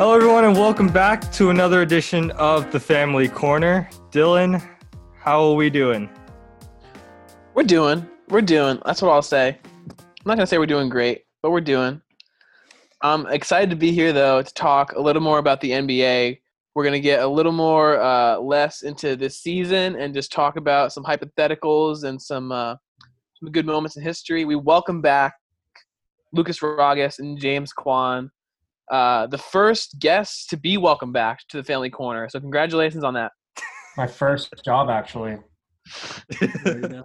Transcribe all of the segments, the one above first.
Hello, everyone, and welcome back to another edition of the Family Corner. Dylan, how are we doing? We're doing. We're doing. That's what I'll say. I'm not gonna say we're doing great, but we're doing. I'm excited to be here though to talk a little more about the NBA. We're gonna get a little more uh, less into this season and just talk about some hypotheticals and some uh, some good moments in history. We welcome back Lucas Raagas and James Kwon, uh, the first guests to be welcomed back to the Family Corner. So congratulations on that. My first job, actually.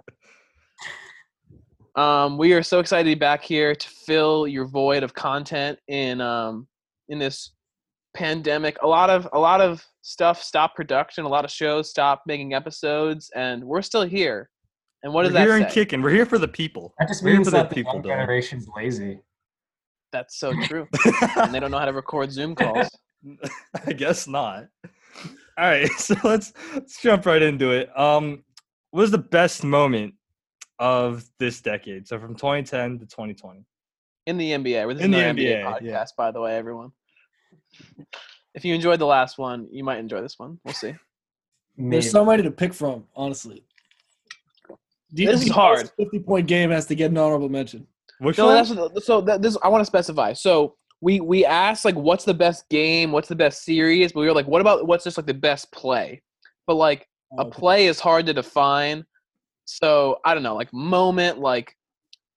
Um, we are so excited to be back here to fill your void of content in um, in this pandemic. A lot of a lot of stuff stopped production. A lot of shows stopped making episodes, and we're still here. And what does We're here that and kicking. We're here for the people. That just means that the people, young Dylan. generation's lazy. That's so true. and they don't know how to record Zoom calls. I guess not. All right, so let's let's jump right into it. Um, what was the best moment of this decade? So from 2010 to 2020. in the NBA. We're this In is the NBA, NBA, podcast, yeah. by the way, everyone. If you enjoyed the last one, you might enjoy this one. We'll see. There's so many to pick from, honestly. D- This is hard. 50 point game has to get an honorable mention. Which No, one? that's so. That, this I want to specify. So we we asked like, what's the best game? What's the best series? But we were like, what about what's just like the best play? But like a oh, Okay. play is hard to define. So I don't know, like moment, like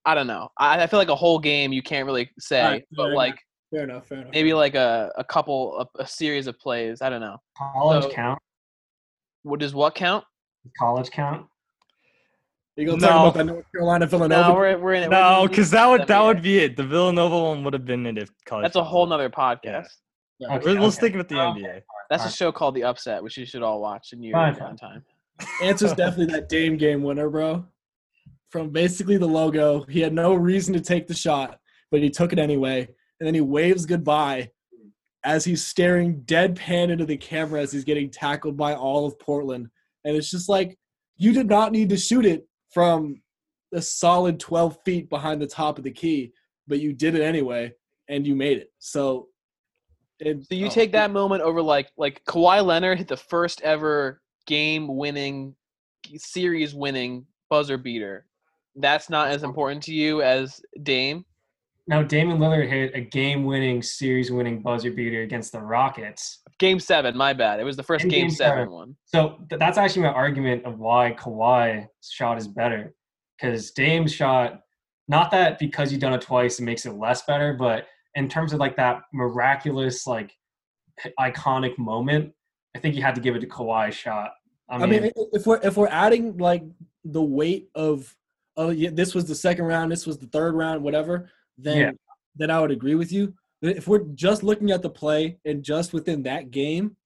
I don't know. I, I feel like a whole game you can't really say, Alright, but fair like Fair enough, fair enough. maybe like a, a couple a, a series of plays. I don't know. college so- count. What does what count? College count. You gonna No. talk about that North Carolina Villanova? No, we're we're in it. no, because that would that would be it. The Villanova one would have been it if college. That's a whole it. nother podcast. Yeah. Okay, We're, we'll okay. stick with the Okay. NBA. That's a show called The Upset, which you should all watch in your Fine. prime time. Answer's definitely that Dame game winner, bro. From basically the logo, he had no reason to take the shot, but he took it anyway. And then he waves goodbye as he's staring deadpan into the camera as he's getting tackled by all of Portland. And it's just like, you did not need to shoot it from a solid 12 feet behind the top of the key, but you did it anyway, and you made it. So, it, So you oh, take that moment over like like Kawhi Leonard hit the first ever game winning, series winning buzzer beater. That's not as important to you as Dame. Now Damian Lillard hit a game-winning, series-winning buzzer beater against the Rockets. Game seven, my bad. It was the first In game, game seven, seven. one. So th- that's actually my argument of why Kawhi's shot is better. Because Dame's shot, not that because you've done it twice it makes it less better, but in terms of like that miraculous, like iconic moment, I think you had to give it to Kawhi's shot. I I mean, mean, if we're if we're adding like the weight of oh yeah, this was the second round, this was the third round, whatever, then Yeah. then I would agree with you. But if we're just looking at the play and just within that game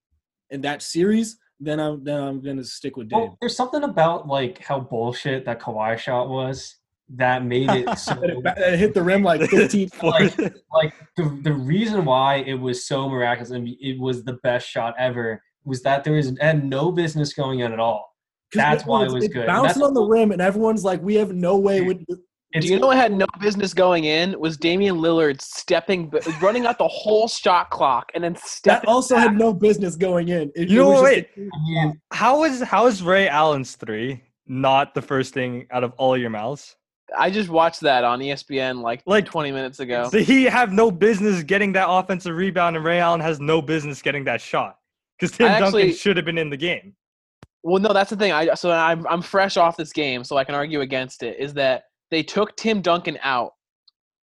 and that series, then I'm then I'm gonna stick with Dame. well, there's something about like how bullshit that Kawhi shot was that made it so it, hit the rim like 15 like, like the, the reason why it was so miraculous and it was the best shot ever was that there was it had no business going in at all. That's why it was it's good. Bouncing on the rim, and everyone's like, "We have no way." With It's, Do you know what had no business going in was Damian Lillard stepping, running out the whole shot clock, and then that stepping. also had no business going in. It- You it know what, just wait. a- I mean, How is how is Ray Allen's three not the first thing out of all your mouths? I just watched that on ESPN like Like- 20 minutes ago. So he have no business getting that offensive rebound, and Ray Allen has no business getting that shot because Tim I Duncan should have been in the game. Well, no, that's the thing. I so I'm I'm fresh off this game, so I can argue against it. Is that they took Tim Duncan out.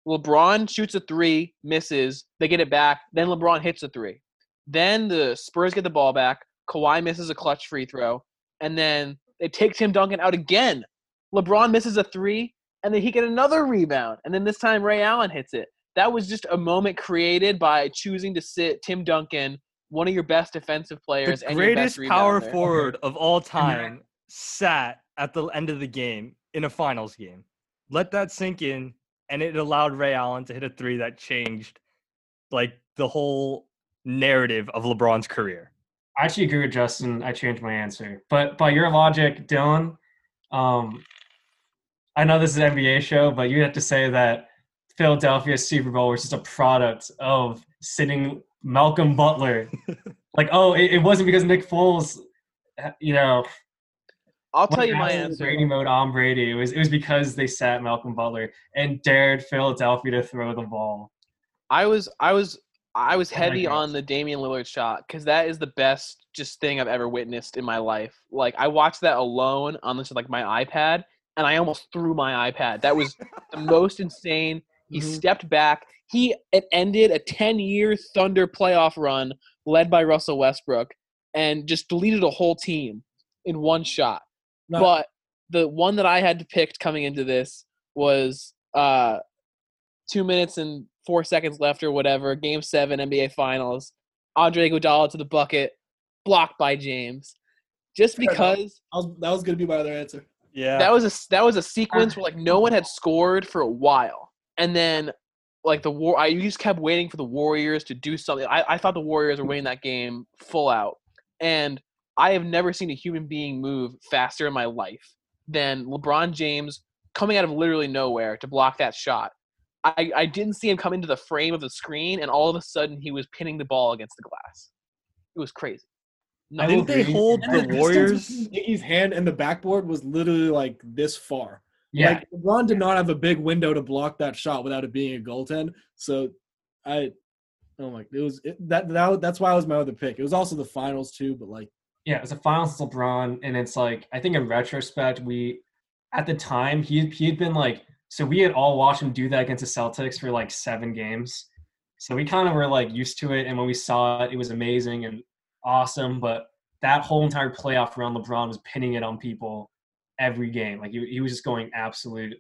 LeBron shoots a three, misses. They get it back. Then LeBron hits a three. Then the Spurs get the ball back. Kawhi misses a clutch free throw, and then they take Tim Duncan out again. LeBron misses a three, and then he get another rebound, and then this time Ray Allen hits it. That was just a moment created by choosing to sit Tim Duncan, one of your best defensive players, The and your best greatest power rebounder. forward of all time sat at the end of the game in a finals game. Let that sink in, and it allowed Ray Allen to hit a three that changed like the whole narrative of LeBron's career. I actually agree with Justin. I changed my answer, but by your logic, Dylan, um, I know this is an NBA show, but you have to say that Philadelphia Super Bowl was just a product of sitting Malcolm Butler. like, oh, it, it wasn't because Nick Foles, you know, I'll tell you my answer. Brady mode on Brady. It was it was because they sat Malcolm Butler and dared Philadelphia to throw the ball. I was I was I was Oh heavy gosh. on the Damian Lillard shot because that is the best just thing I've ever witnessed in my life. Like I watched that alone on this like my iPad, and I almost threw my iPad. That was the most insane. He Mhm. stepped back. He it ended a ten year Thunder playoff run led by Russell Westbrook, and just deleted a whole team in one shot. No. But the one that I had to pick coming into this was uh, two minutes and four seconds left or whatever, game seven, NBA Finals. Andre Iguodala to the bucket, blocked by James. Just because was, that was gonna be my other answer. Yeah. that was a that was a sequence where like no one had scored for a while, and then like the war, I just kept waiting for the Warriors to do something. I, I thought the Warriors were winning that game full out, and I have never seen a human being move faster in my life than LeBron James coming out of literally nowhere to block that shot. I, I didn't see him come into the frame of the screen, and all of a sudden he was pinning the ball against the glass. It was crazy. No, I Didn't they agree. hold And the Warriors? between Iggy's hand and the backboard was literally like this far. Yeah, Like LeBron did not have a big window to block that shot without it being a goaltend. So I oh my it was it, that that that's why I was my other pick. It was also the finals too, but like yeah, it was a finals with LeBron, and it's like I think in retrospect, we at the time he he had been like so we had all watched him do that against the Celtics for like seven games, so we kind of were like used to it, and when we saw it, it was amazing and awesome. But that whole entire playoff run, LeBron was pinning it on people every game. Like he he was just going absolute,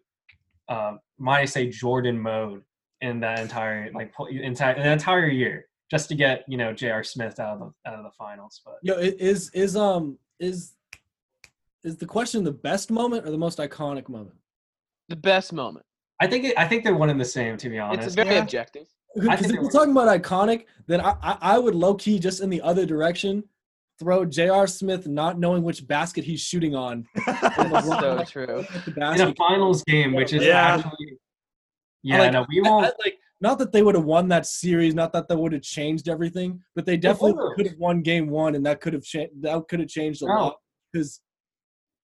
uh, might I say Jordan mode in that entire like entire an entire year just to get you know J.R. Smith out of the out of the finals, but. yo, is is um is is the question the best moment or the most iconic moment? the best moment. I think it, I think they're one and the same, to be honest. It's very Yeah. objective. Because if we're talking about iconic, then I, I I would low key just in the other direction throw J.R. Smith not knowing which basket he's shooting on. and LeBron So like, true. the in a finals game, which is Yeah. actually yeah, like, no, we won't. I, like not that they would have won that series, not that that would have changed everything, but they definitely could have won game one, and that could have changed. That could have changed a lot because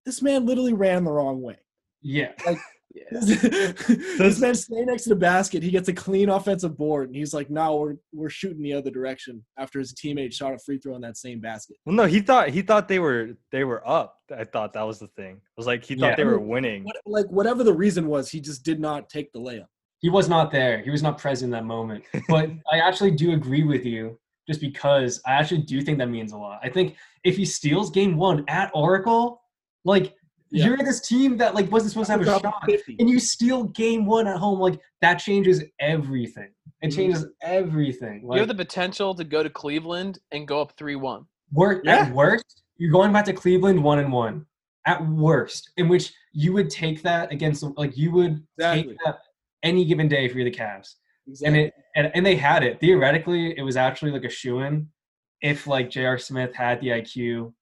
this man literally ran the wrong way. yeah, Yeah. this man staying next to the basket, he gets a clean offensive board, and he's like, "No, we're we're shooting the other direction." After his teammate shot a free throw in that same basket. Well, no, he thought he thought they were they were up. I thought that was the thing. It was like he thought Yeah. they were winning. What, like whatever the reason was, he just did not take the layup. He was not there. He was not present in that moment. But I actually do agree with you, just because I actually do think that means a lot. I think if he steals game one at Oracle, like Yeah. you're this team that like wasn't supposed to have a shot, 50. and you steal game one at home, like that changes everything. It Mhm. changes everything. You have the potential to go to Cleveland and go up three one. Work Yeah. at worst, you're going back to Cleveland one and one. At worst, in which you would take that against like you would Exactly. take that any given day if you're the Cavs. And it and, and they had it. Theoretically, it was actually like a shoe in if like J.R. Smith had the IQ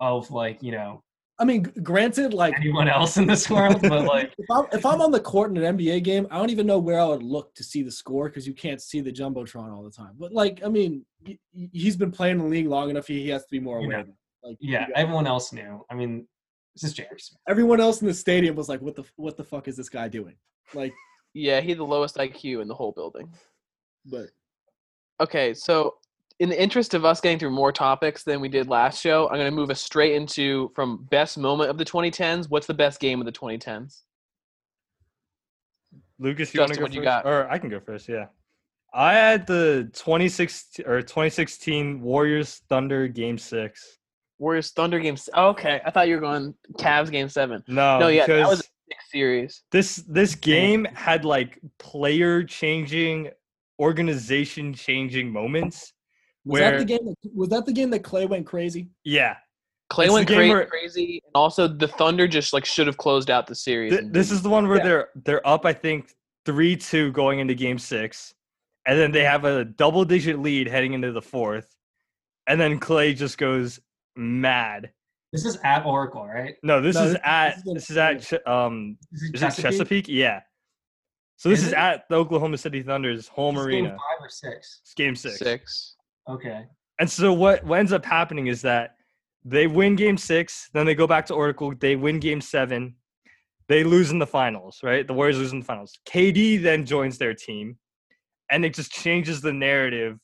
of like, you know, I mean, granted, like anyone else in this world, but like if I'm, if I'm on the court in an NBA game, I don't even know where I would look to see the score because you can't see the jumbotron all the time. But like, I mean, he, he's been playing the league long enough. He, he has to be more You aware. know. Like, yeah, everyone else knew. I mean, this is J.R. Smith. everyone else in the stadium was like, "What the what the fuck is this guy doing?" Like, Yeah, he had the lowest IQ in the whole building. but Okay, so in the interest of us getting through more topics than we did last show, I'm going to move us straight into from best moment of the 2010s. What's the best game of the 2010s? Lucas, you want to go what first? you got? Or I can go first. Yeah, I had the 2016 or 2016 Warriors Thunder Game Six. Warriors Thunder games. Okay, I thought you were going Cavs game seven. No, no, yeah, that was a sick series. this this game had like player changing, organization changing moments. was Where that the game? That, was that the game that Clay went crazy? yeah, Clay It's went game crazy, where- crazy, and also the Thunder just like should have closed out the series. Th- this is the one where Yeah. they're they're up, I think, three two going into game six, and then they have a double digit lead heading into the fourth, and then Clay just goes mad. This is at Oracle, right? No, this No, is this- at this is this is at Ch- um is it Chesapeake? Yeah. So this Is is, at the Oklahoma City Thunder's home Is this game arena. five or six. It's game six. Six. Okay. And so what, what ends up happening is that they win game six, then they go back to Oracle, they win game seven, they lose in the finals, right? The Warriors lose in the finals. KD then joins their team, and it just changes the narrative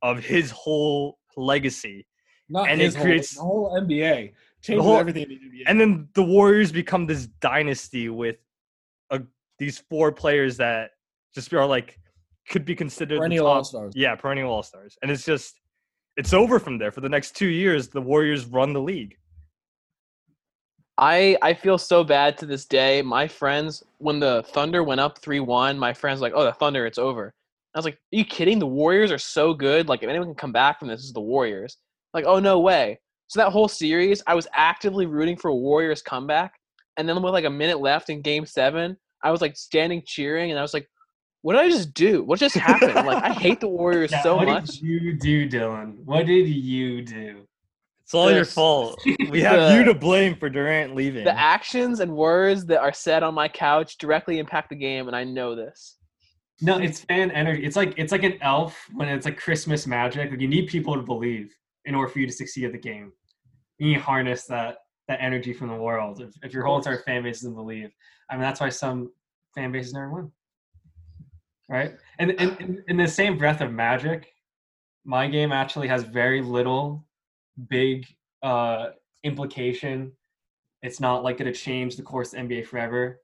of his whole legacy. Not And his it whole, creates- the whole NBA. Changes whole- everything in the NBA. And then the Warriors become this dynasty with a, these four players that just are like could be considered Perennial all-stars. Yeah, perennial all stars. And it's just it's over from there. For the next two years, the Warriors run the league. I I feel so bad to this day. My friends, when the Thunder went up three one, my friends were like, "Oh, the Thunder, it's over." I was like, "Are you kidding? The Warriors are so good. Like, if anyone can come back from this, is the Warriors." Like, oh no way. So that whole series, I was actively rooting for a Warriors comeback, and then with like a minute left in Game Seven, I was like standing cheering, and I was like, "What did I just do? What just happened?" like, I hate the Warriors Yeah, so what much. What did you do, Dylan? What did you do? It's all your fault. We have the- you to blame for Durant leaving. The actions and words that are said on my couch directly impact the game, and I know this. No, it's fan energy. It's like it's like an elf when it's like Christmas magic. Like you need people to believe in order for you to succeed at the game. You harness that that energy from the world. If, if your whole entire fan base doesn't believe, I mean that's why some fan bases never win. Right? And in, in, in the same breath of magic, my game actually has very little big uh implication. It's not like gonna change the course of the NBA forever.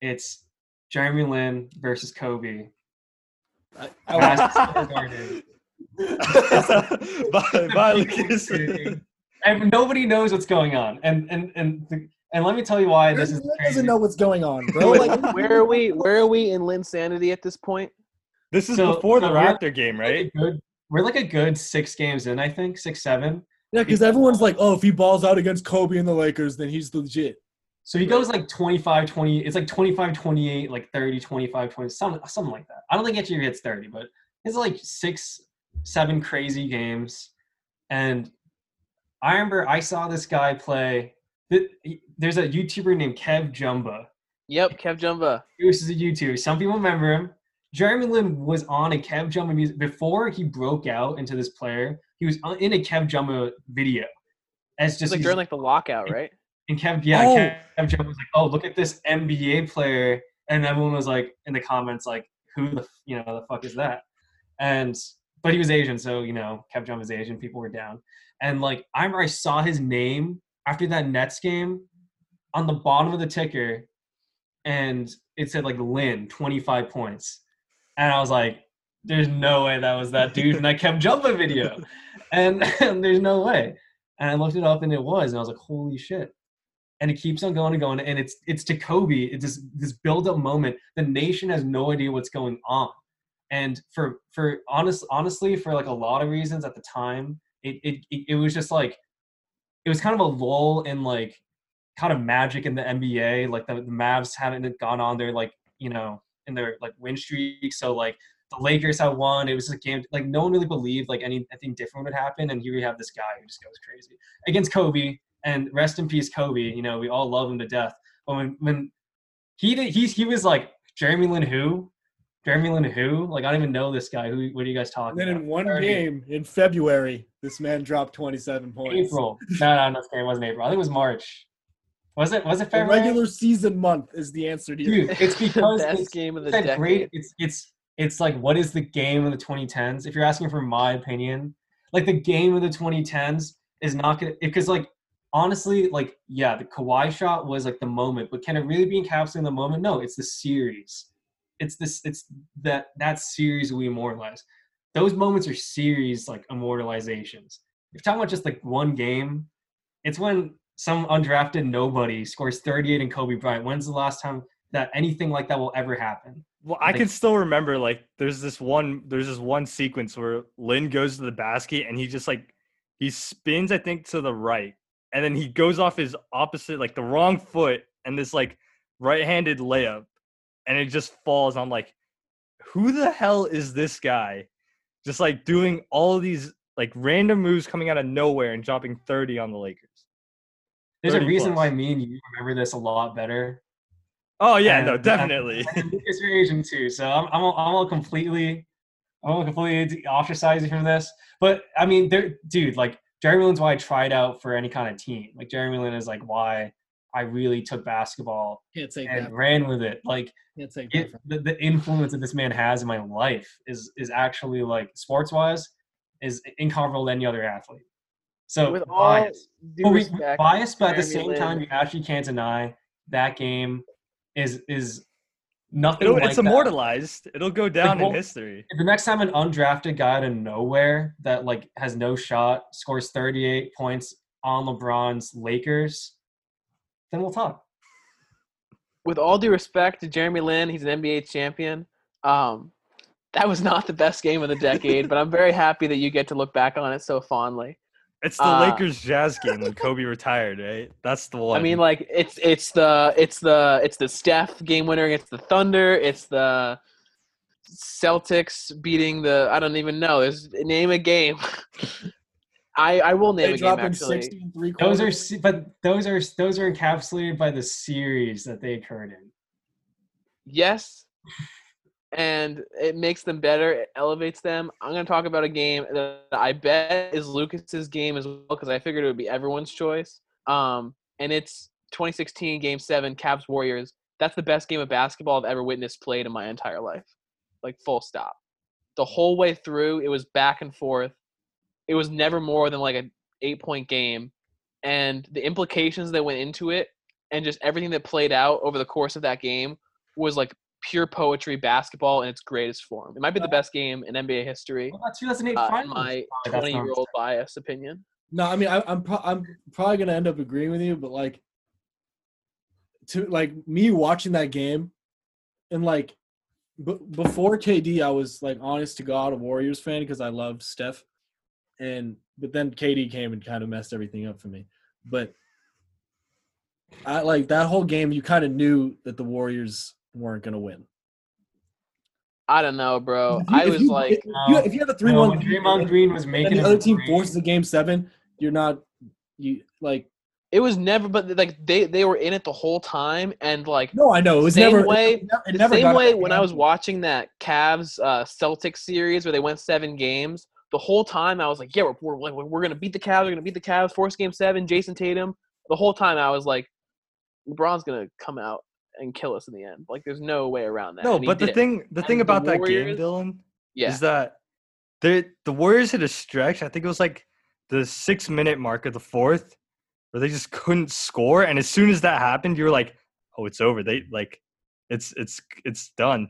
It's Jeremy Lin versus Kobe. I, I, Madison Square Garden. bye, bye, Lucas. And nobody knows what's going on. And and and the, and let me tell you why this is crazy. doesn't know what's going on, bro. Like, where are we? Where are we in Linsanity at this point? This is So- before the so we're- Raptor game, right? We're, good, we're like a good six games in, I think, six, seven. yeah, because everyone's like, oh, if he balls out against Kobe and the Lakers, then he's legit. So he goes like 25, 20. It's like 25, 28, like 30, 25, 20, something, something like that. I don't think he actually hits 30, but it's like six, seven crazy games. And I remember I saw this guy play. There's a YouTuber named Kev Jumba. Yep, Kev Jumba. This is a YouTuber. Some people remember him. Jeremy Lin was on a Kev Jumba music before he broke out into this player. He was on- in a Kev Jumba video. As just like during like the lockout, right? and Kev, yeah, Oh. Kev Jumba was like, "Oh, look at this NBA player," and everyone was like in the comments like, "Who the you know the fuck is that?" And but he was Asian, so you know Kev Jumba was Asian. People were down, and like I remember I saw his name after that Nets game on the bottom of the ticker, and it said like twenty five points, and I was like, "There's no way that was that dude in that Kev Jumba video," and, and there's no way. And I looked it up, and it was, and I was like, "Holy shit!" and it keeps on going and going and it's it's to kobe. It's this this build up moment. The nation has no idea what's going on. And for for honest honestly for like a lot of reasons at the time it it it, was just like it was kind of a lull in like kind of magic in the nba like the, the mavs hadn't gone on their like you know in their like win streak so like the Lakers had won. It was a game like no one really believed like anything different would happen, and here we have this guy who just goes crazy against Kobe and rest in peace Kobe. You know, we all love him to death. But when when he did, he's he was like Jeremy Lin who, Jeremy Lin who, like I don't even know this guy. Who? What are you guys And talking then about? in one game in February, this man dropped 27 points. April. No, no, no, it wasn't April. I think it was March. Was it? Was it The regular season month is the answer to your Dude, it's because Best it's, game of the it's that great. It's it's it's like what is the game of the 2010s? If you're asking for my opinion, like the game of the 2010s is not gonna because like honestly, like yeah, the Kawhi shot was like the moment, but can it really be encapsulated in the moment? No, it's the series. It's this. It's that that series we immortalize. Those moments are series like immortalizations. If you're talking about just like one game, it's when some undrafted nobody scores 38 in Kobe Bryant. When's the last time that anything like that will ever happen? Well, I Like- can still remember like there's this one there's this one sequence where Lin goes to the basket and he just like he spins I think to the right and then he goes off his opposite like the wrong foot and this like right-handed layup and it just falls. I'm like, who the hell is this guy? Just like doing all of these like random moves coming out of nowhere and dropping 30 on the Lakers. There's a reason plus. why me and you remember this a lot better Oh yeah, no, definitely. And Lucas, you're Asian too, so I'm I'm I'm all completely I'm all completely ostracize you from this. But I mean, there, dude, like Jeremy Lin's why I tried out for any kind of team. Like Jeremy Lin is like why I really took basketball Can't take and that. ran with it. Like Can't take it, the, the influence that this man has in my life is is actually like sports wise is incomparable to any other athlete. So With all bias. due Well, we- bias, but at the Jeremy same time, you actually can't deny that game is is nothing. It'll, like it's that. immortalized. It'll go down well- in history. The next time an undrafted guy out of nowhere that like has no shot scores 38 points on LeBron's Lakers, then we'll talk. with all due respect to Jeremy Lin, he's an NBA champion. Um, that was not the best game of the decade, but I'm very happy that you get to look back on it so fondly. It's the uh, Lakers Jazz game when Kobe retired, right? That's the one. I mean, like it's it's the it's the it's the Steph game winner against the Thunder. It's the Celtics beating the I don't even know. There's name a game. I I will name They a game dropping actually. 60 and three Those are, but those are those are encapsulated by the series that they occurred in. Yes, and it makes them better. It elevates them. I'm gonna talk about a game that I bet is Lucas's game as well because I figured it would be everyone's choice. Um, and it's 2016 Game Seven, Cavs Warriors. That's the best game of basketball I've ever witnessed played in my entire life. Like full stop. The whole way through, it was back and forth. It was never more than like an eight point game, and the implications that went into it, and just everything that played out over the course of that game was like pure poetry basketball in its greatest form. It might be the best game in NBA history. Well, that's 2008 Uh, in my Oh, that's 20 not- year old bias opinion. No, I mean I, I'm pro- I'm probably gonna end up agreeing with you, but like to like me watching that game and like b- before KD, I was like honest to God a Warriors fan because I love Steph, and but then KD came and kind of messed everything up for me. But I like that whole game. You kind of knew that the Warriors weren't gonna win. I don't know, bro. If you- I if was you- like, if you, if you have a three No, one, when Draymond Green was and making the other team three- forces a game seven, you're not you like it was never, but like they they were in it the whole time, and like no, I know it was Same never way- It, never, the same way when I was watching that Cavs uh, Celtics series where they went seven games, the whole time I was like, yeah, we're we're, we're, we're gonna beat the Cavs, we're gonna beat the Cavs, force game seven, Jayson Tatum. The whole time I was like, LeBron's gonna come out and kill us in the end. Like, there's no way around that. no, but the did. thing, the And thing the about that game, Dylan, yeah, is that the the Warriors hit a stretch. I think it was like the six minute mark of the fourth, where they just couldn't score. And as soon as that happened, you were like, "Oh, it's over." They like, it's it's it's done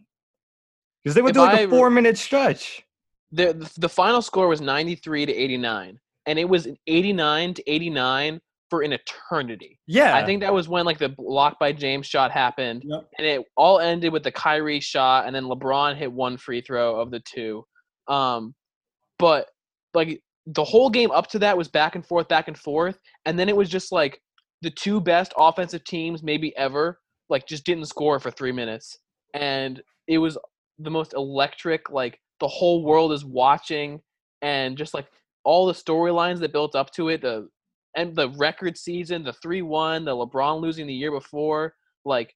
because they went If through like I a four minute stretch. The the- final score was 93 to 89, and it was 89 to 89 for an eternity. Yeah, I think that was when like the block by James shot happened, Yep. and it all ended with the Kyrie shot, and then LeBron hit one free throw of the two. Um, but like the whole game up to that was back and forth, back and forth, and then it was just like the two best offensive teams maybe ever like just didn't score for three minutes, and it was the most electric. Like the whole world is watching, and just like all the storylines that built up to it, the and the record season, the three one, the LeBron losing the year before, like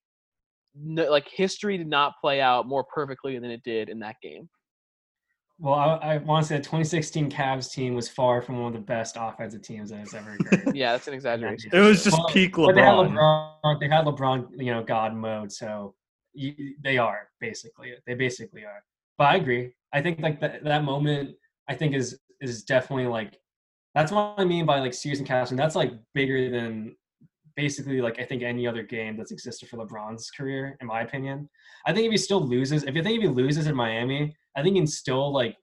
no, like history did not play out more perfectly than it did in that game. Well, I, I want to say the 2016 Cavs team was far from one of the best offensive teams that has ever occurred. Yeah, that's an exaggeration. it was just Well, peak But they had LeBron. LeBron. They had LeBron, you know, God mode. So you, they are basically. They basically are. But I agree. I think like that that moment. I think is is definitely like that's what I mean by like series and and that's like bigger than basically like I think any other game that's existed for LeBron's career, in my opinion. I think if he still loses, if you think if he loses in Miami, I think he can still like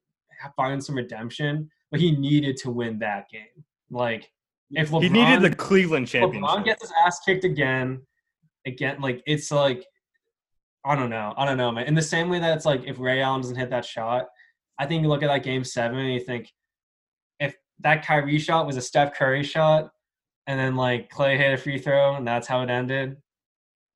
find some redemption. But he needed to win that game. Like if LeBron, he needed the Cleveland LeBron championship. gets his ass kicked again, again, like it's like I don't know, I don't know, man. In the same way that it's like if Ray Allen doesn't hit that shot, I think you look at that game seven and you think if that Kyrie shot was a Steph Curry shot, and then like Clay hit a free throw and that's how it ended.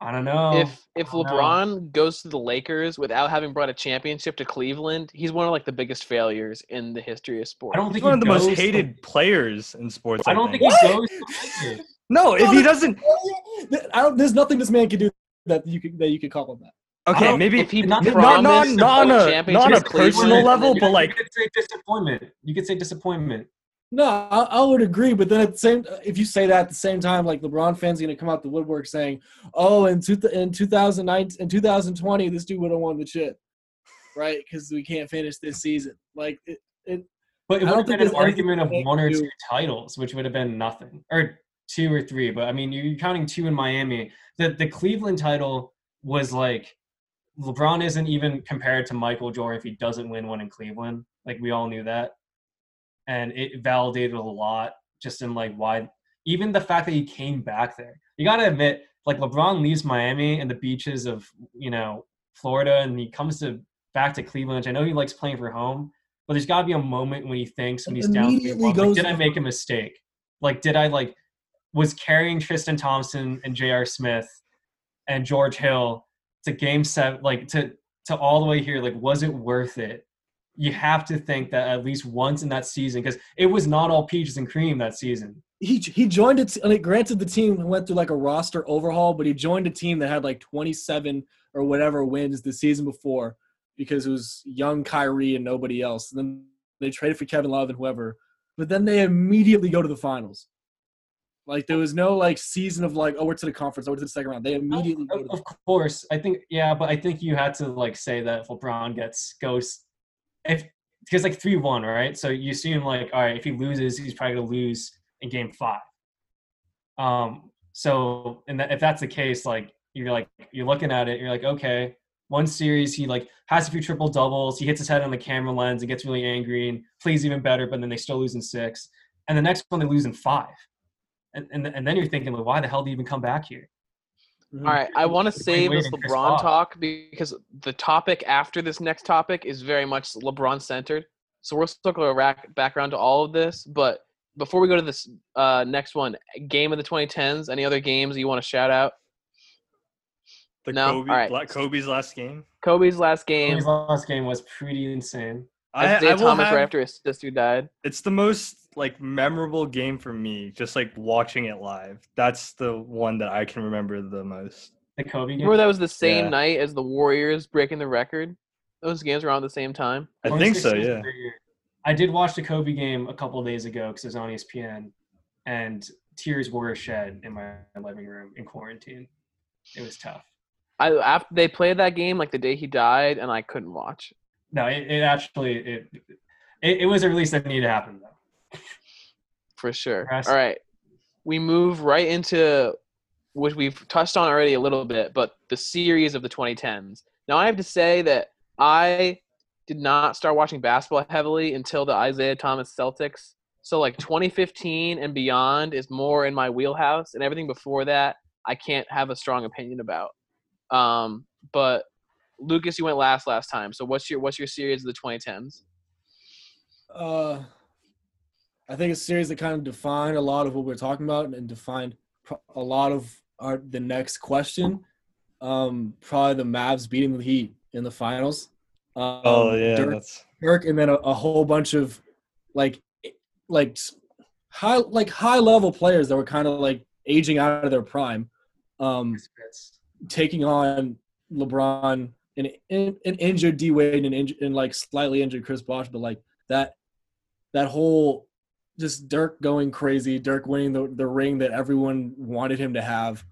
I don't know. if if I don't know. LeBron goes to the Lakers without having brought a championship to Cleveland, he's one of like the biggest failures in the history of sports. I don't think He's think one of he the most goes to- hated players in sports. I don't think think. he goes to the Lakers. No, if he doesn't, I don't. There's nothing this man can do that you could that you could call him that. Okay, maybe if he not- not promised not not on a championships not on a personal level, then but you like could say disappointment. You could say disappointment. No, I, I would agree, but then at the same, if you say that at the same time, like LeBron fans are gonna come out the woodwork saying, "Oh, in two, in 2009, in 2020, this dude would have won the chip, right? Because we can't finish this season." Like it, it But it I would don't have been an argument of one or two titles, which would have been nothing, or two or three. But I mean, you're counting two in Miami. The the Cleveland title was like LeBron isn't even compared to Michael Jordan if he doesn't win one in Cleveland. Like we all knew that, and it validated a lot just in like why even the fact that he came back there. You got to admit, like LeBron leaves Miami and the beaches of you know Florida, and he comes to back to Cleveland. Which I know he likes playing for home, but there's got to be a moment when he thinks when he's down. Like, did I make a mistake? Like, did I like was carrying Tristan Thompson and J.R. Smith and George Hill to Game Seven, like to to all the way here? Like, was it worth it? You have to think that at least once in that season, because it was not all peaches and cream that season. he he joined it. I mean, granted, the team went through like a roster overhaul, but he joined a team that had like 27 or whatever wins the season before because it was young Kyrie and nobody else. And then they traded for Kevin Love and whoever, but then they immediately go to the finals. Like there was no like season of like oh we're to the conference, oh we're to the second round. They immediately go to Of, of course, I think yeah, but I think you had to like say that if LeBron gets goes, if because like three one, right? So you assume like all right, if he loses, he's probably gonna lose in Game Five. Um. So and that, if that's the case, like you're like you're looking at it, you're like okay, one series he like has a few triple doubles, he hits his head on the camera lens and gets really angry and plays even better, but then they still lose in six, and the next one they lose in five. And, and, and then you're thinking, like, why the hell did he even come back here? Mhm. All right, I want to Dwayne save Wade this LeBron Paul. talk because the topic after this next topic is very much LeBron centered. So we'll circle a rack back around to all of this. But before we go to this uh, next one, game of the 2010s, any other games you want to shout out? the No? Kobe, Alright. Kobe's last game. Kobe's last game. His last game was pretty insane. I, Isaiah I will Thomas have, right after his sister died. it's the most like memorable game for me. Just like watching it live. That's the one that I can remember the most. The Kobe game. Remember that was the same Yeah. night as the Warriors breaking the record. Those games were on at the same time. I think so. Yeah. I did watch the Kobe game a couple of days ago because it was on ESPN, and tears were shed in my living room in quarantine. It was tough. I after they played that game like the day he died, and I couldn't watch. No, it, it actually it, it it was a release that needed to happen though. For sure. All right, we move right into which we've touched on already a little bit, but the series of the 2010s. Now I have to say that I did not start watching basketball heavily until the Isaiah Thomas Celtics. So like 2015 and beyond is more in my wheelhouse, and everything before that I can't have a strong opinion about. Um, but Lucas, you went last last time. So what's your what's your series of the 2010s? Uh, I think it's a series that kind of defined a lot of what we're talking about and defined a lot of our the next question. Um, probably the Mavs beating the Heat in the finals. Um, Oh yeah, Dirk, that's Dirk and then a, a whole bunch of like like high like high level players that were kind of like aging out of their prime. Um, taking on LeBron and an, an injured D Wade and, inj- and like slightly injured Chris Bosh, but like that that whole just Dirk going crazy, Dirk winning the, the ring that everyone wanted him to have,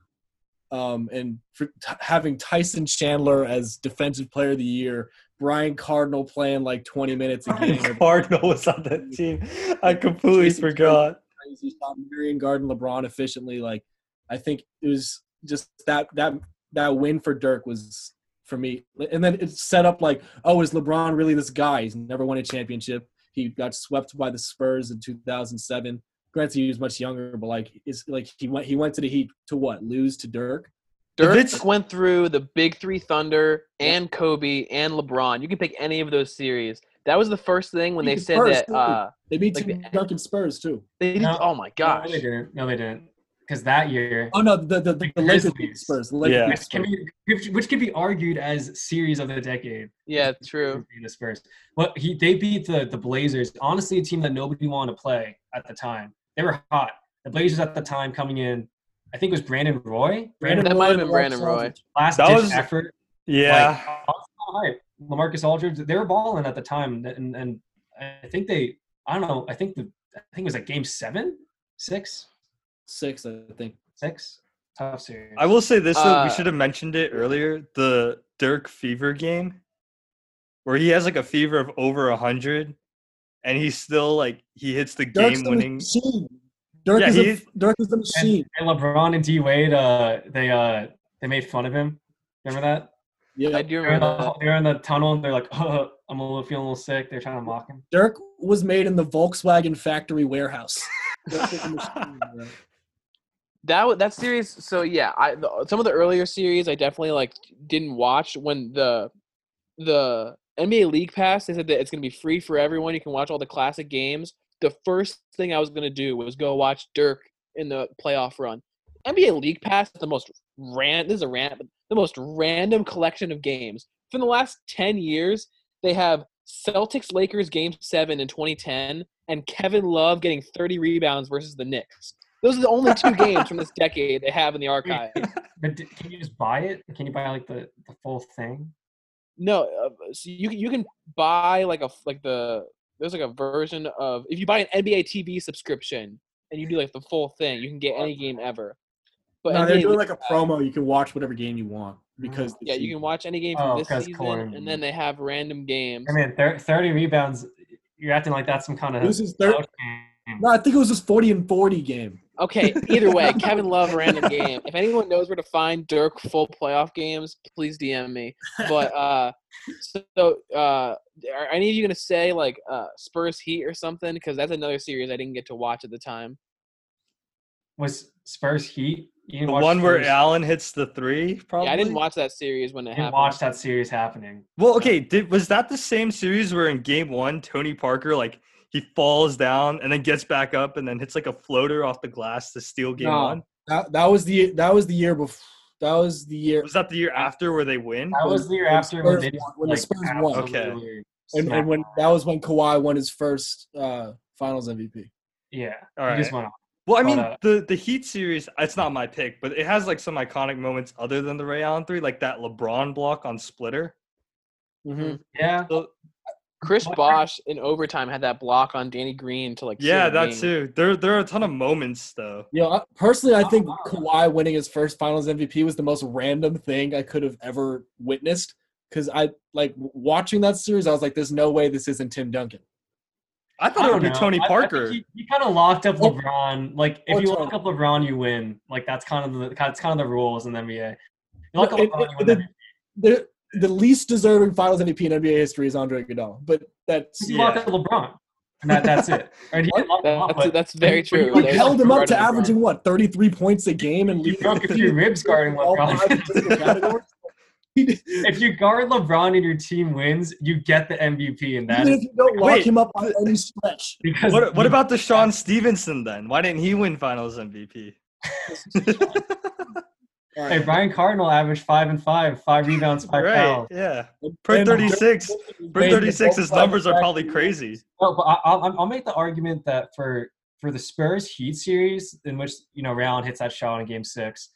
um, and for t- having Tyson Chandler as Defensive Player of the Year, Brian Cardinal playing like 20 minutes a game. Cardinal was on that team. I completely Jason forgot. crazy shot Marion Garden LeBron efficiently. Like I think it was just that that that win for Dirk was for me. And then it's set up like, oh, is LeBron really this guy? He's never won a championship. He got swept by the Spurs in 2007. Granted, he was much younger, but like it's like he went he went to the Heat to what lose to Dirk. Dirk it's- went through the big three Thunder and Kobe and LeBron. You can pick any of those series. That was the first thing when they said first, that uh, They beat Like Tim the- Duncan Spurs too. they did, No, oh my gosh. No, they didn't. No, they didn't. Because that year, Oh no, the the, the, The the Lakers beat Spurs. The Lakers Yeah. which can be which, which could be argued as series of the decade. Yeah, true. The Spurs, but he they beat the the Blazers. Honestly, a team that nobody wanted to play at the time. They were hot. The Blazers at the time coming in, I think it was Brandon Roy. Brandon That Roy might have been Brandon Roy. Last That ditch was- effort. Yeah. Like, Arsenal hype. Lamarcus Aldridge, they were balling at the time, and and I think they, I don't know, I think the, I think it was like game seven, six, Six, I think. six. Tough series. I will say this though, Uh, we should have mentioned it earlier. The Dirk fever game, where he has like a fever of over a hundred, and he's still like he hits the Dirk's game the winning. machine. Dirk Yeah, is he a, is- Dirk is the And, machine. and LeBron and D Wade, uh, they uh, they made fun of him. Remember that? Yeah, I do They're in, remember the, they're in the tunnel and they're like, oh, I'm a little feeling a little sick. They're trying to mock him. Dirk was made in the Volkswagen factory warehouse. Dirk is a machine, bro. That that series so yeah i the, some of the earlier series i definitely like didn't watch when the the nba league pass they said that it's going to be free for everyone you can watch all the classic games. The first thing i was going to do was go watch dirk in the playoff run. Nba league pass is the most ran this is a rant the most random collection of games. For the last 10 years they have celtics lakers game 7 in 2010 and kevin love getting 30 rebounds versus the knicks those are the only two games from this decade they have in the archive. But can you just buy it? Can you buy like the, the full thing? No, uh, so you can- you can buy like a like the there's like a version of if you buy an NBA TV subscription and you do like the full thing, you can get any game ever. But no, they're doing like a promo. You can watch whatever game you want because Yeah, you can watch any game from Oh, this 'cause season, Corn- and then they have random games. I mean, 30 rebounds. You're acting like that's some kind of. This is thir- out game. No, I think it was just forty and forty game. Okay, either way, Kevin Love ran random game. If anyone knows where to find Dirk full playoff games, please DM me. But uh, so uh, are any of you gonna say like uh Spurs Heat or something? Because that's another series I didn't get to watch at the time. Was Spurs Heat? You The watch one where Spurs- Allen hits the three, probably. Yeah, I didn't watch that series when it happened. You didn't happened. watch that series happening. Well, okay, did was that the same series where in game one Tony Parker like he falls down and then gets back up and then hits like a floater off the glass to steal game No. one? That, that was the that was the year before. That was the year Was that the year after where they win? That was the year when after when Spurs they won- when the Spurs won. Okay. and, smacked and when that was when Kawhi won his first uh, Finals MVP. Yeah, All he just went off. Well, I mean, But, uh, the the Heat series, it's not my pick, but it has like some iconic moments other than the Ray Allen three, like that LeBron block on Splitter. Mm-hmm. Yeah, So, Chris What- Bosh in overtime had that block on Danny Green to like. yeah, the that game. too. There there are a ton of moments though. You know, personally, I think Oh. Kawhi winning his first Finals MVP was the most random thing I could have ever witnessed. Because I like watching that series, I was like, "There's no way this isn't Tim Duncan." I thought I it would don't be know. Tony I- I Parker. he, he kind of locked up Or- LeBron. Like if or you Tony. lock up LeBron, you win. Like that's kind of the that's kind of the rules in the NBA. You lock up LeBron, it- you win. it- the the least deserving Finals MVP in NBA history is Andre Iguodala, but that's you lock Yeah. up LeBron, and that, that's it. Right? He didn't him up, That's, but that's very when true. you- he held him up to Right LeBron. averaging what 33 points a game and you leading broke a few ribs guarding LeBron. physical categories. He did- if you guard LeBron and your team wins, you get the MVP, and that Even if you don't lock Wait. him up on any stretch. because What what about the Sean Stevenson then? Why didn't he win Finals MVP? All Hey. Brian Cardinal averaged five and five, five rebounds, five right? fouls. Yeah. Per And 36, per 36, his numbers are probably crazy. No, but I, I'll, I'll make the argument that for for the Spurs Heat series, in which you know Ray Allen hits that shot in Game Six,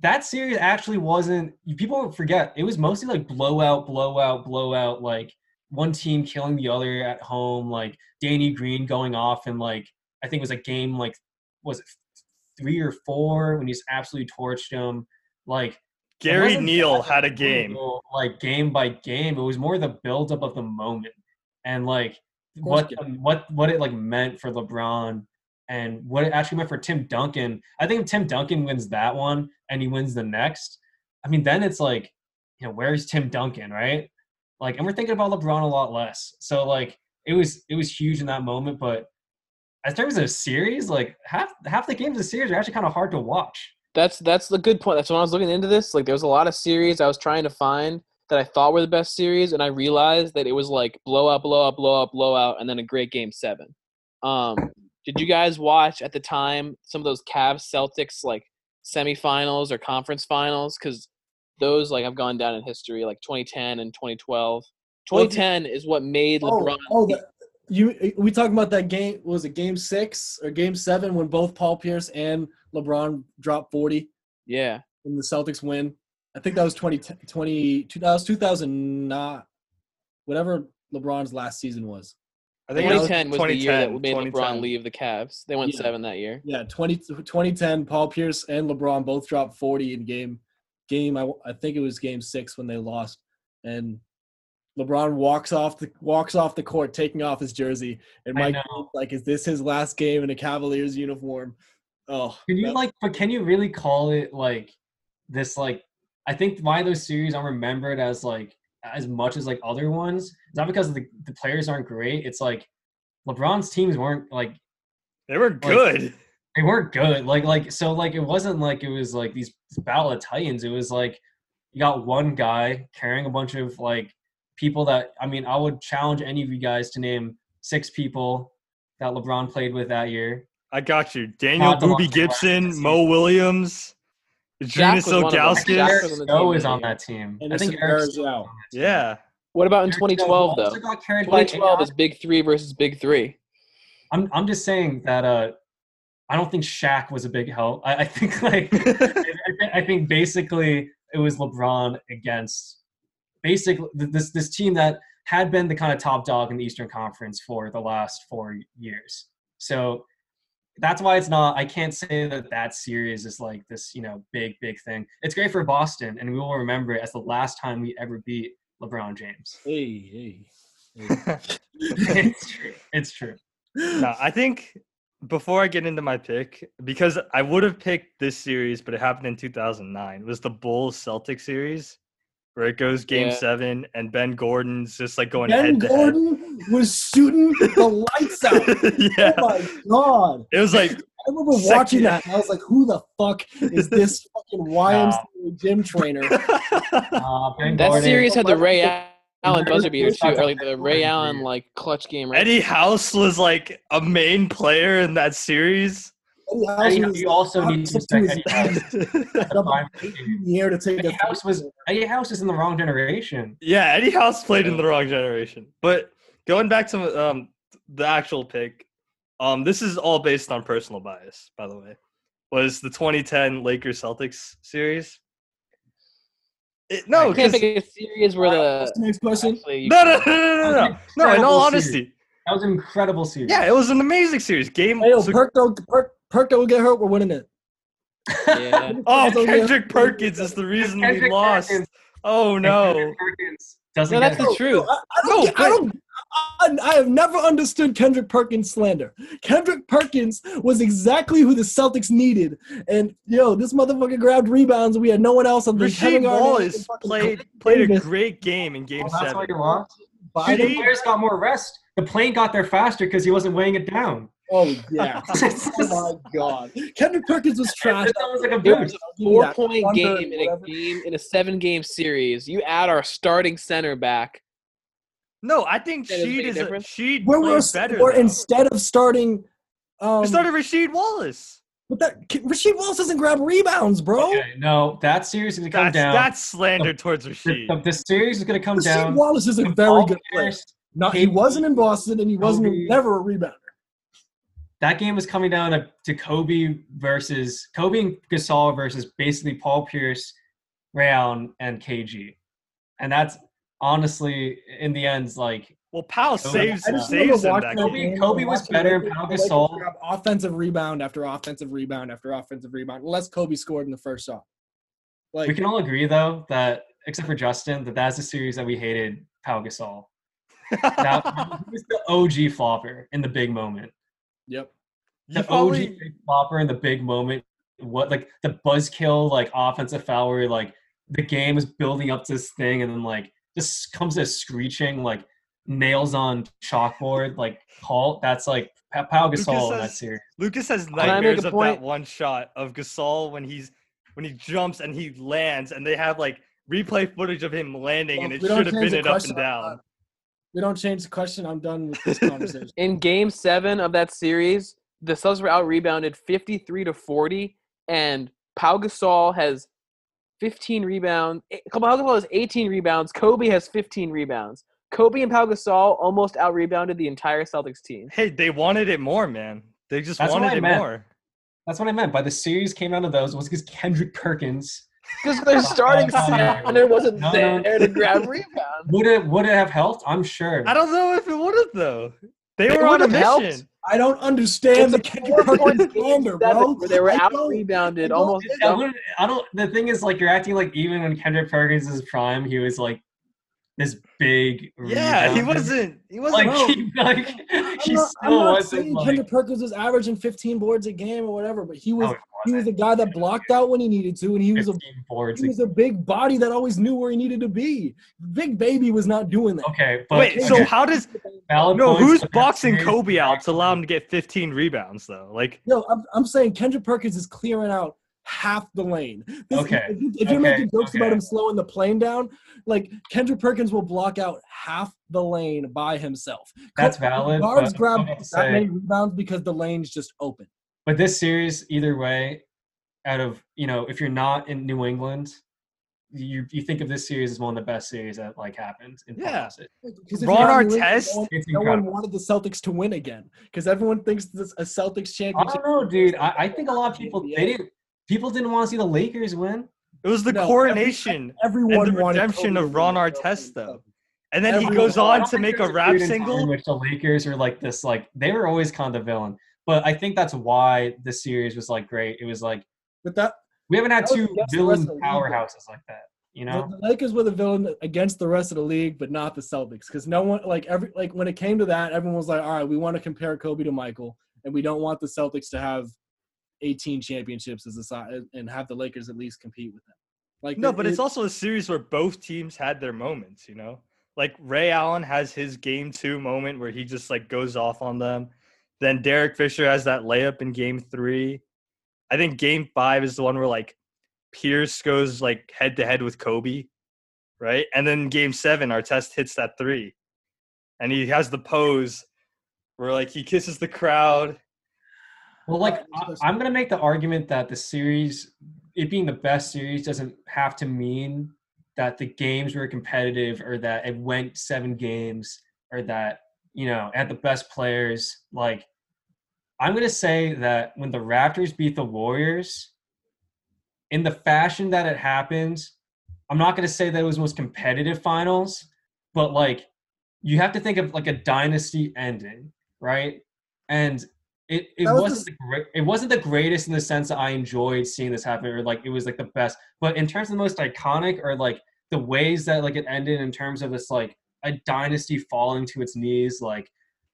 that series actually wasn't. People forget it was mostly like blowout, blowout, blowout. Like one team killing the other at home. Like Danny Green going off and like I think it was a game like was it three or four when he's absolutely torched him. Like Gary wasn't Neal had a game. brutal, like game by game. It was more the buildup of the moment and like what what what it like meant for LeBron and what it actually meant for Tim Duncan. I think if Tim Duncan wins that one and he wins the next, I mean then it's like, you know, where's Tim Duncan, right? Like, and we're thinking about LeBron a lot less. So like it was it was huge in that moment, but as terms of series, like half half the games of the series are actually kind of hard to watch. That's that's the good point. That's when I was looking into this. Like there was a lot of series I was trying to find that I thought were the best series, and I realized that it was like blowout, blowout, blowout, blowout, and then a great game seven. Um, did you guys watch at the time some of those Cavs Celtics like semifinals or conference finals? Because those like have gone down in history, like 2010 and twenty twelve. Twenty ten is what made Oh, LeBron. oh, the, you we talking about that game? Was it Game Six or Game Seven when both Paul Pierce and LeBron dropped forty Yeah. and the Celtics win? I think that was 20, 20 2000, 2000 not whatever LeBron's last season was. I think it was 2010 was the year that made LeBron leave the Cavs. They went Yeah. seven that year. Yeah, 20, 2010, Paul Pierce and LeBron both dropped 40 in game game I, I think it was game 6 when they lost and LeBron walks off the walks off the court taking off his jersey and I Mike like is this his last game in a Cavaliers uniform? Oh. Can you that- like, but can you really call it like this? Like, I think why those series aren't remembered as like as much as like other ones. It's not because the the players aren't great. It's like LeBron's teams weren't like They were good. they weren't good. Like like so like it wasn't like it was like these battle of titans. It was like you got one guy carrying a bunch of like people that I mean I would challenge any of you guys to name six people that LeBron played with that year. I got you. Daniel Not Booby ones that were Gibson, this Mo Williams, Jack Jonas was one. Ilgauskas. Jack was on Snow is that on that team. And I think it's Eric Bears Snow out. was on that team. Yeah. What about in Eric 2012 though? got carried by 2012 is Big Three versus Big Three. I'm I'm just saying that uh I don't think Shaq was a big help. I, I think like I, thi- I think basically it was LeBron against basically this this team that had been the kind of top dog in the Eastern Conference for the last four years. So that's why it's not. I can't say that that series is like this, you know, big big thing. It's great for Boston, and we will remember it as the last time we ever beat LeBron James. Hey, hey. it's true. It's true. no, I think before I get into my pick, because I would have picked this series, but it happened in 2009, was the Bulls Celtic series, where it goes game Yeah. seven and Ben Gordon's just like going Ben head to head. Gordon was shooting the lights out. yeah. Oh my god. It was like, I remember Second- watching that and I was like, who the fuck is this fucking YMCA gym trainer? Uh, Ben That Gordon- series had the Ray Gordon Allen buzzer beater too, Gordon or like the Ray Allen like clutch game. Right? Eddie House was like a main player in that series. Eddie House Eddie, was you also need to respect Eddie House. up Fine. in the air to take Eddie House was Eddie House is in the wrong generation. yeah, Eddie House played in the wrong generation. But going back to um, the actual pick, um, this is all based on personal bias, by the way. Was the 2010 Lakers Celtics series? It, no, you can't because pick a series where the the next question? actually no, no, no, no, no, no, no. No, in Incredible all series. honesty, That was an incredible series. yeah, it was an amazing series. Game. Hey, yo, so- Perk don't Perk, Perk don't get hurt. We're winning it. Yeah. oh, Don't Kendrick Perkins is the reason we lost. Perkins. Oh no. Doesn't No, that's the truth. I, I don't. No, I don't. I, I have never understood Kendrick Perkins slander. Kendrick Perkins was exactly who the Celtics needed, and yo, this motherfucker grabbed rebounds, and we had no one else. on the Rasheed Wallace played played a great game in Game Oh, that's why Seven. you lost. Biden. The players got more rest. The plane got there faster because he wasn't weighing it down. Oh yeah. oh my god. Kendrick Perkins was trash. That was like a It was a Give me that. four point game in a game in a seven game series. You add our starting center back. No, I think That doesn't Sheed is a. Sheed Where played we're, better. we're though. instead of starting. Um, We started Rasheed Wallace. but that Rasheed Wallace doesn't grab rebounds, bro. Okay, no, that series is going to come That's, down. that's slander towards Rasheed. the, the series is going to come Rasheed down. Wallace is a very good player. Pierce. Not, he wasn't in Boston, and he wasn't Kobe. never a rebounder. That game was coming down to, to Kobe versus Kobe and Gasol versus basically Paul Pierce, Ray Allen, and KG. And that's honestly, in the end, like Well, Powell Kobe- saves I saves remember him that that Kobe- game. game Kobe was better, Lakers- Pau Gasol- Offensive rebound after offensive rebound after offensive rebound, unless Kobe scored in the first shot. Like, we can all agree though that except for Justin, that that's a series that we hated Pau Gasol. That he was the OG flopper in the big moment. Yep. you the probably OG big flopper in the big moment. What like the buzzkill like offensive foul where like the game is building up to this thing and then like just comes to screeching like nails on chalkboard like call that's like Pa- Pau Lucas Gasol in that says- series. Lucas has I make nightmares of point? that one shot of Gasol when he's when he jumps and he lands, and they have like replay footage of him landing, Well, and it should have been it up and I'm down. Not- We don't change the question. I'm done with this conversation. In game seven of that series, the Celtics were out rebounded 53 to 40, and Pau Gasol has 15 rebounds. Eh, Pau Gasol has 18 rebounds. Kobe has 15 rebounds. Kobe and Pau Gasol almost out rebounded the entire Celtics team. Hey, they wanted it more, man. They just That's wanted it meant. more. That's what I meant by the series came out of those was because Kendrick Perkins Because their starting no, no, no. center wasn't No, no. there to grab rebounds. would it would it have helped? I'm sure. I don't know if it would have though. They It were on a would've helped. mission. I don't understand the It's a Kendrick four-point Perkins game slander, bro. where they were out rebounded almost. I, don't. The thing is, like, you're acting like even when Kendrick Perkins' is prime, he was like this big. Yeah, he wasn't. He wasn't. Like, No. he, like I'm he not, I'm still not wasn't saying like. Kendrick Perkins was averaging 15 boards a game or whatever, but he was oh, no, he was a guy that blocked out when he needed to, and he was a boards he was a big body that always knew where he needed to be. Big baby was not doing that. okay, but Wait, so okay, how does valid no? Who's boxing Kobe out to allow him to get 15 rebounds though? Like, No, I'm, I'm saying Kendrick Perkins is clearing out half the lane. This- Okay, If, you- if you're okay, making jokes about him slowing the plane down, like Kendrick Perkins will block out half the lane by himself. That's Co- valid, Guards but grab that say- many rebounds because the lane's just open. But this series, either way, out of you know, if you're not in New England, you you think of this series as one of the best series that like happened in Yeah. finals. Because if Ron you're not New England, Artest? no one, no one wanted the Celtics to win again because everyone thinks this a Celtics I championship. don't know, dude. I, I think a lot of people they didn't. People didn't want to see the Lakers win. it was the No, every- coronation Everyone and the wanted redemption of to Ron win. Artest, though. And then he goes on to make a there's rap period in time single. in which the Lakers were like this, like they were always kind of the villain. But I think that's why the series was like great. It was like But that we haven't had two villain rest of the league, though. powerhouses like that. You know, The, the Lakers were the villain against the rest of the league, but not the Celtics, because no one like every like when it came to that, everyone was like, "All right, we want to compare Kobe to Michael, and we don't want the Celtics to have 18 championships as a side and have the Lakers at least compete with them." Like No, it- but it's it- also a series where both teams had their moments, you know? Like Ray Allen has his game two moment where he just like goes off on them. Then Derek Fisher has that layup in game three. I think game five is the one where like Pierce goes like head to head with Kobe, right? And then game seven, Artest hits that three. And he has the pose where like he kisses the crowd. Well, like I'm gonna make the argument that the series, it being the best series, doesn't have to mean that the games were competitive or that it went seven games or that you know at the best players. Like I'm gonna say that when the Raptors beat the Warriors, in the fashion that it happened, I'm not gonna say that it was the most competitive finals, but like you have to think of like a dynasty ending, right? And it, it That was wasn't the great it wasn't the greatest in the sense that I enjoyed seeing this happen or like it was like the best. But in terms of the most iconic or like the ways that like it ended in terms of this like a dynasty falling to its knees, like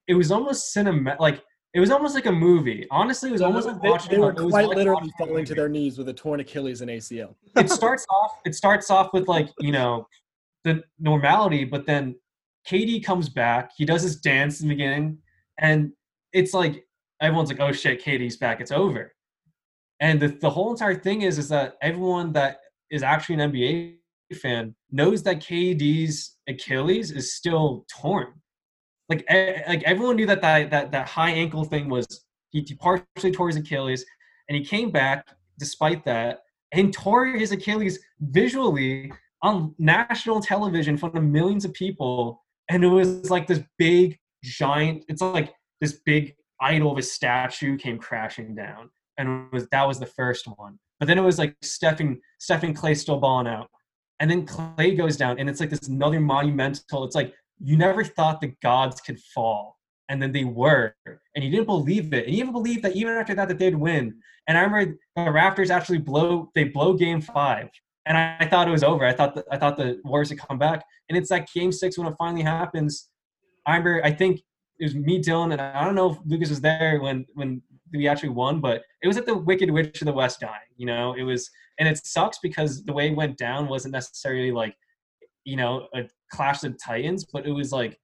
it was almost cinema like it was almost like a movie. Honestly, it was almost like they, watching they were it was quite like literally falling to their knees with a torn Achilles and ACL. it starts off it starts off with like you know the normality but then KD comes back he does his dance in the beginning and it's like everyone's like oh shit KD's back. It's over. And the, the whole entire thing is is that everyone that is actually an NBA fan knows that KD's Achilles is still torn. Like e- like everyone knew that that that, that high ankle thing was he, he partially tore his Achilles and he came back despite that and tore his Achilles visually on national television in front of millions of people. And it was like this big, giant, it's like this big idol of a statue came crashing down. And was that was the first one. But then it was like Stephen Stephen Clay still balling out. And then Clay goes down, and it's like this another monumental. It's like you never thought the gods could fall. And then they were. And you didn't believe it. And you even believed that even after that that they'd win. And I remember the Raptors actually blow they blow game five. And I, I thought it was over. I thought the, I thought the Warriors would come back. And it's like game six when it finally happens. I remember I think it was me, Dylan, and I don't know if Lucas was there when when we actually won, but it was at the Wicked Witch of the West dying. You know, it was and it sucks because the way it went down wasn't necessarily like, you know, a clash of titans, but it was like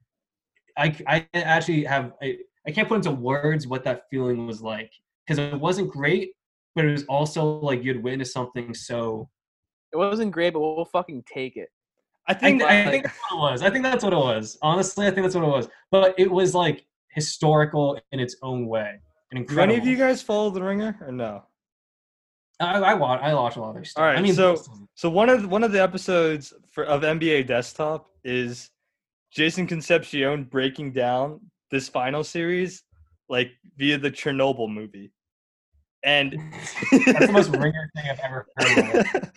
I, I actually have I, I can't put into words what that feeling was like because it wasn't great, but it was also like you'd witnessed something so. It wasn't great, but we'll fucking take it. I I think think, I think that's what it was. I think that's what it was. Honestly, I think that's what it was. But it was like historical in its own way. And do incredible. any of you guys follow the ringer or no? I, I watch. I watch a lot of their stuff. All right, I mean, so- most of them. So one of one of the episodes for of NBA Desktop is Jason Concepcion breaking down this final series like via the Chernobyl movie. And That's the most ringer thing I've ever heard.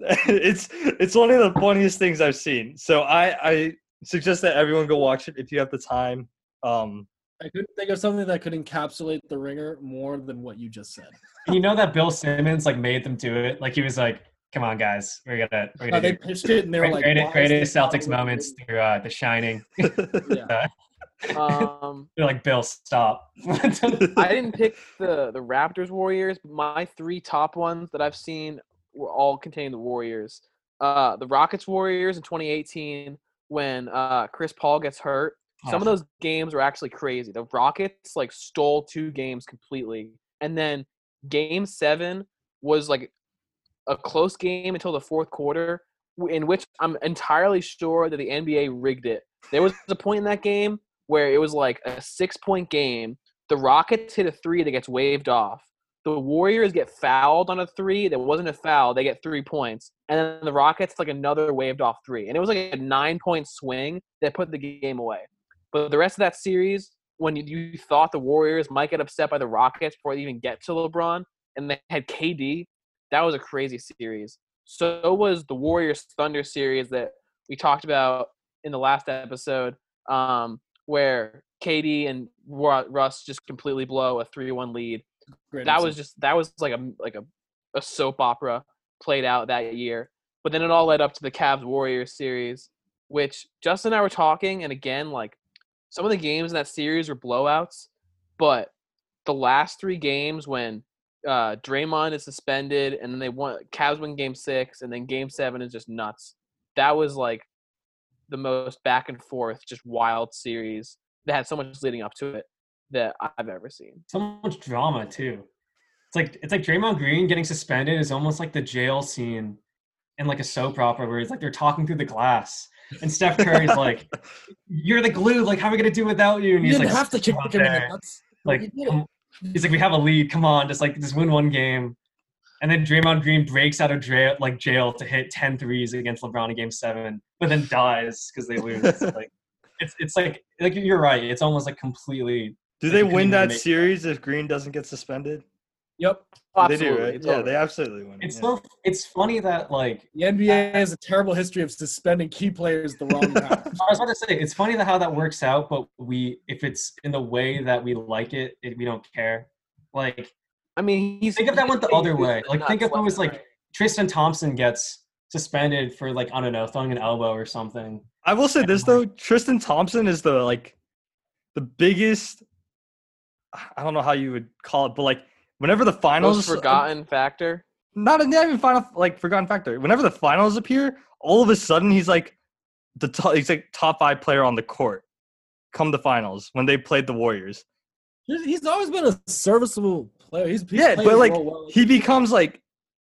it's it's one of the funniest things I've seen. So I I suggest that everyone go watch it if you have the time. Um I couldn't think of something that could encapsulate the ringer more than what you just said. You know that Bill Simmons like made them do it. Like he was like, "Come on, guys, we're gonna we're Uh, gonna they do pitched it and they were like, greatest, greatest Celtics moments through uh, The Shining." Yeah. Um, They're like, "Bill, stop." I didn't pick the the Raptors Warriors, but my three top ones that I've seen were all contain the Warriors. Uh, the Rockets Warriors in 2018 when uh, Chris Paul gets hurt. Some of Oh. those games were actually crazy. The Rockets like stole two games completely, and then Game Seven was like a close game until the fourth quarter, in which I'm entirely sure that the NBA rigged it. There was a point in that game where it was like a six point game. The Rockets hit a three that gets waved off. The Warriors get fouled on a three that wasn't a foul. They get three points. And then the Rockets like another waved off three. And it was like a nine point swing that put the game away. But the rest of that series, when you, thought the Warriors might get upset by the Rockets before they even get to LeBron, and they had KD, that was a crazy series. So was the Warriors Thunder series that we talked about in the last episode, um, where KD and Russ just completely blow a three-one lead. Great That was just that was like a like a, a soap opera played out that year. But then it all led up to the Cavs Warriors series, which Justin and I were talking, and again, like some of the games in that series were blowouts, but the last three games when uh, Draymond is suspended, and then they won. Cavs win Game Six, and then Game Seven is just nuts. That was like the most back and forth, just wild series that had so much leading up to it that I've ever seen. so much drama too. It's like it's like Draymond Green getting suspended is almost like the jail scene in like a soap opera where it's like they're talking through the glass. And Steph Curry's like, "You're the glue. Like, how are we gonna do without you?" And You he's didn't like, have to kick "Come him in the nuts. like You did it. come- he's like we have a lead come on just like just win one game and then Draymond Green breaks out of jail like jail to hit 10 threes against LeBron in game 7 but then dies because they lose It's like it's it's like like you're right it's almost like completely Do Like, they win that make- series if Green doesn't get suspended? Yep. They do, right? it's Yeah, over. they absolutely win. it's yeah. so it's funny that like The NBA has a terrible history of suspending key players the wrong time. I was about to say it's funny that how that works out but we if it's in the way that we like it, it we don't care like I mean, he's think if that went the other way like think if it was and like Tristan Thompson gets suspended for like I don't know throwing an elbow or something I will say this though, Tristan Thompson is the like the biggest I don't know how you would call it, but like whenever the finals most forgotten factor. not, not even final like forgotten factor. Whenever the finals appear, all of a sudden he's like the top, he's like top five player on the court. Come the finals when they played the Warriors. He's- He's always been a serviceable player. He's, he's Yeah, but like well. he becomes like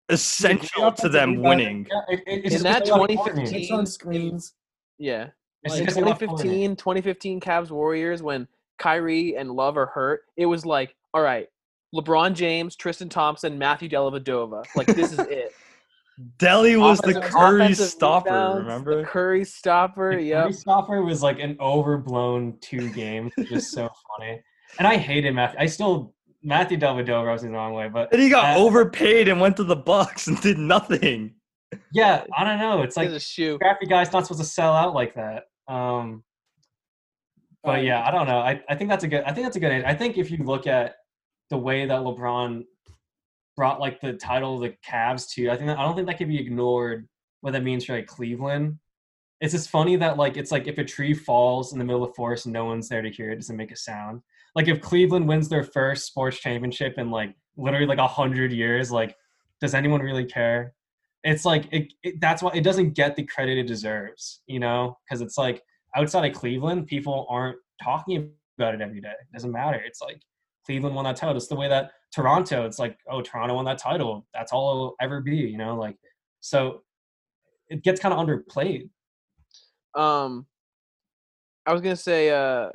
essential to them winning. Yeah, it, it, In that because they like 2015 Courtney. On screens. Yeah. It's in just because they love Courtney. 2015, 2015 Cavs Warriors when Kyrie and Love are hurt, it was like, all right, LeBron James, Tristan Thompson, Matthew Dellavedova. Like this is it. Delly was the Curry stopper, rebounds, the remember? Curry stopper. The Yep. Curry stopper was like an overblown two games, just so funny. And I hated Matthew. I still Matthew Dellavedova was the wrong way, but And he got Uh, overpaid and went to the Bucks and did nothing. yeah, I don't know. It's like a shoe. scrappy guy's not supposed to sell out like that. Um, but yeah, I don't know. I, I think that's a good. I think that's a good. age. I think if you look at the way that LeBron brought like the title of the Cavs to, I think that, I don't think that can be ignored. What that means for like Cleveland. It's just funny that like it's like if a tree falls in the middle of the forest and no one's there to hear it, it doesn't make a sound. Like if Cleveland wins their first sports championship in like literally like a hundred years, like does anyone really care? It's like it, it, that's why it doesn't get the credit it deserves, you know, because it's like outside of Cleveland, people aren't talking about it every day. It doesn't matter. It's like Cleveland won that title. It's the way that Toronto, it's like, oh, Toronto won that title. That's all it'll ever be, you know, like so it gets kind of underplayed. Um, I was gonna say, uh,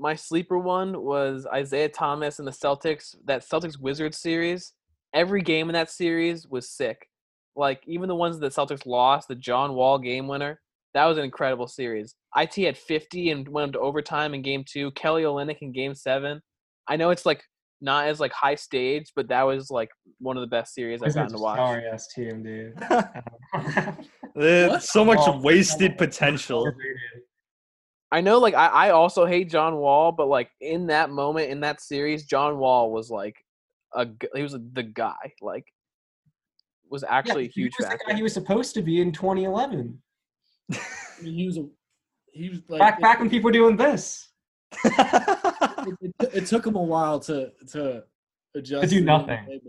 my sleeper one was Isaiah Thomas and the Celtics. That Celtics Wizards series. Every game in that series was sick. Like even the ones that Celtics lost, the John Wall game winner. That was an incredible series. IT had 50 and went into overtime in game two. Kelly Olynyk in game seven. I know it's like not as like high stage, but that was like one of the best series I've Wizards gotten to watch. Sorry ass team, dude. So much Oh, wasted oh, potential. Overrated. I know, like I, I also hate John Wall, but like in that moment in that series, John Wall was like a he was the guy. Like was actually a Yeah, he huge was the guy he was supposed to be in 2011. I mean, he was a, he was like Back back when people were doing this. it, it, it took him a while to to adjust. To do nothing.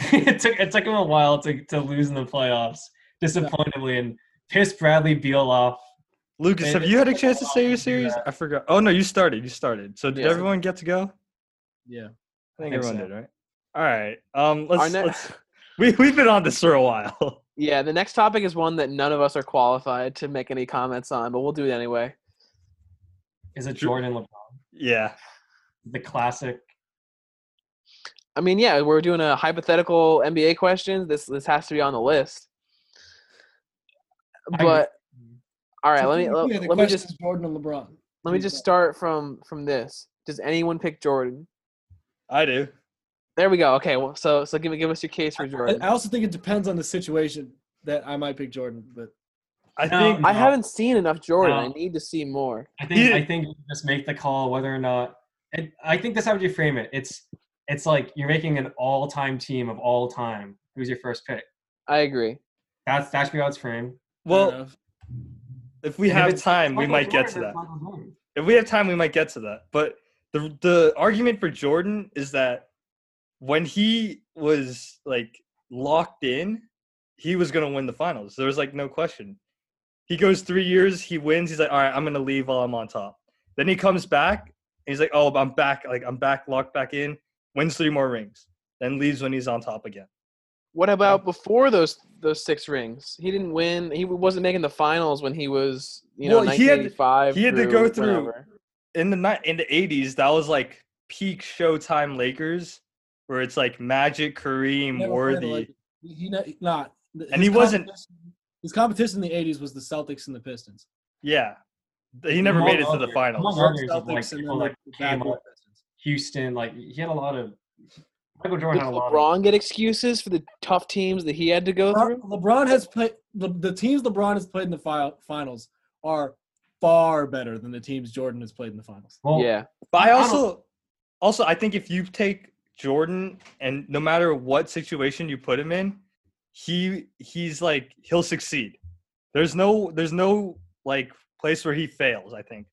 it took it took him a while to, to lose in the playoffs, disappointingly, and piss Bradley Beal off. Lucas, Man, have you had a chance to while say your series? I forgot. Oh no, you started. You started. So did Yeah. everyone get to go? Yeah. I think think everyone so. did, right? All right. Um, let's, ne- let's we we've been on this for a while. yeah, the next topic is one that none of us are qualified to make any comments on, but we'll do it anyway. Is it Jordan LeBron? yeah. The classic. I mean, yeah, we're doing a hypothetical NBA question. This this has to be on the list. I- But all right, So let me yeah, let, the let me just Jordan and LeBron. let me just start from from this. Does anyone pick Jordan? I do. There we go. Okay, well, so so give me give us your case for Jordan. I also think it depends on the situation that I might pick Jordan, but I No, think I No. haven't seen enough Jordan. I need to see more. I think He- I think you just make the call whether or not. It, I think that's how you frame it. It's it's like you're making an all-time team of all time. Who's your first pick? I agree. That's that's how it's framed. fair well, enough. If we And have time, we might get to that. it's Michael Jordan. If we have time, we might get to that. But the the argument for Jordan is that when he was like locked in, he was gonna win the finals. There was like no question. He goes three years, he wins. He's like, all right, I'm gonna leave while I'm on top. Then he comes back. And he's like, oh, I'm back. Like I'm back, locked back in. Wins three more rings. Then leaves when he's on top again. What about before those those six rings? He didn't win. He wasn't making the finals when he was you know Well, he had- 1985. he had to go through- whenever. in the ni- in the 80s that was like peak showtime lakers where it's like magic kareem Never worthy like- he ne- not. And he wasn't- His competition in the '80s was the Celtics and the Pistons. yeah he never Among made it to the finals among others, Celtics like, and then like the came backward up, Pistons. Houston, like he had a lot of. Michael Jordan Does had a lot. Of, LeBron get excuses for the tough teams that he had to go LeBron, through? LeBron has played. The, the teams LeBron has played in the fi- finals are far better than the teams Jordan has played in the finals. well, yeah, but i I also also i think if you take jordan and no matter what situation you put him in he he's like he'll succeed there's no there's no like place where he fails i think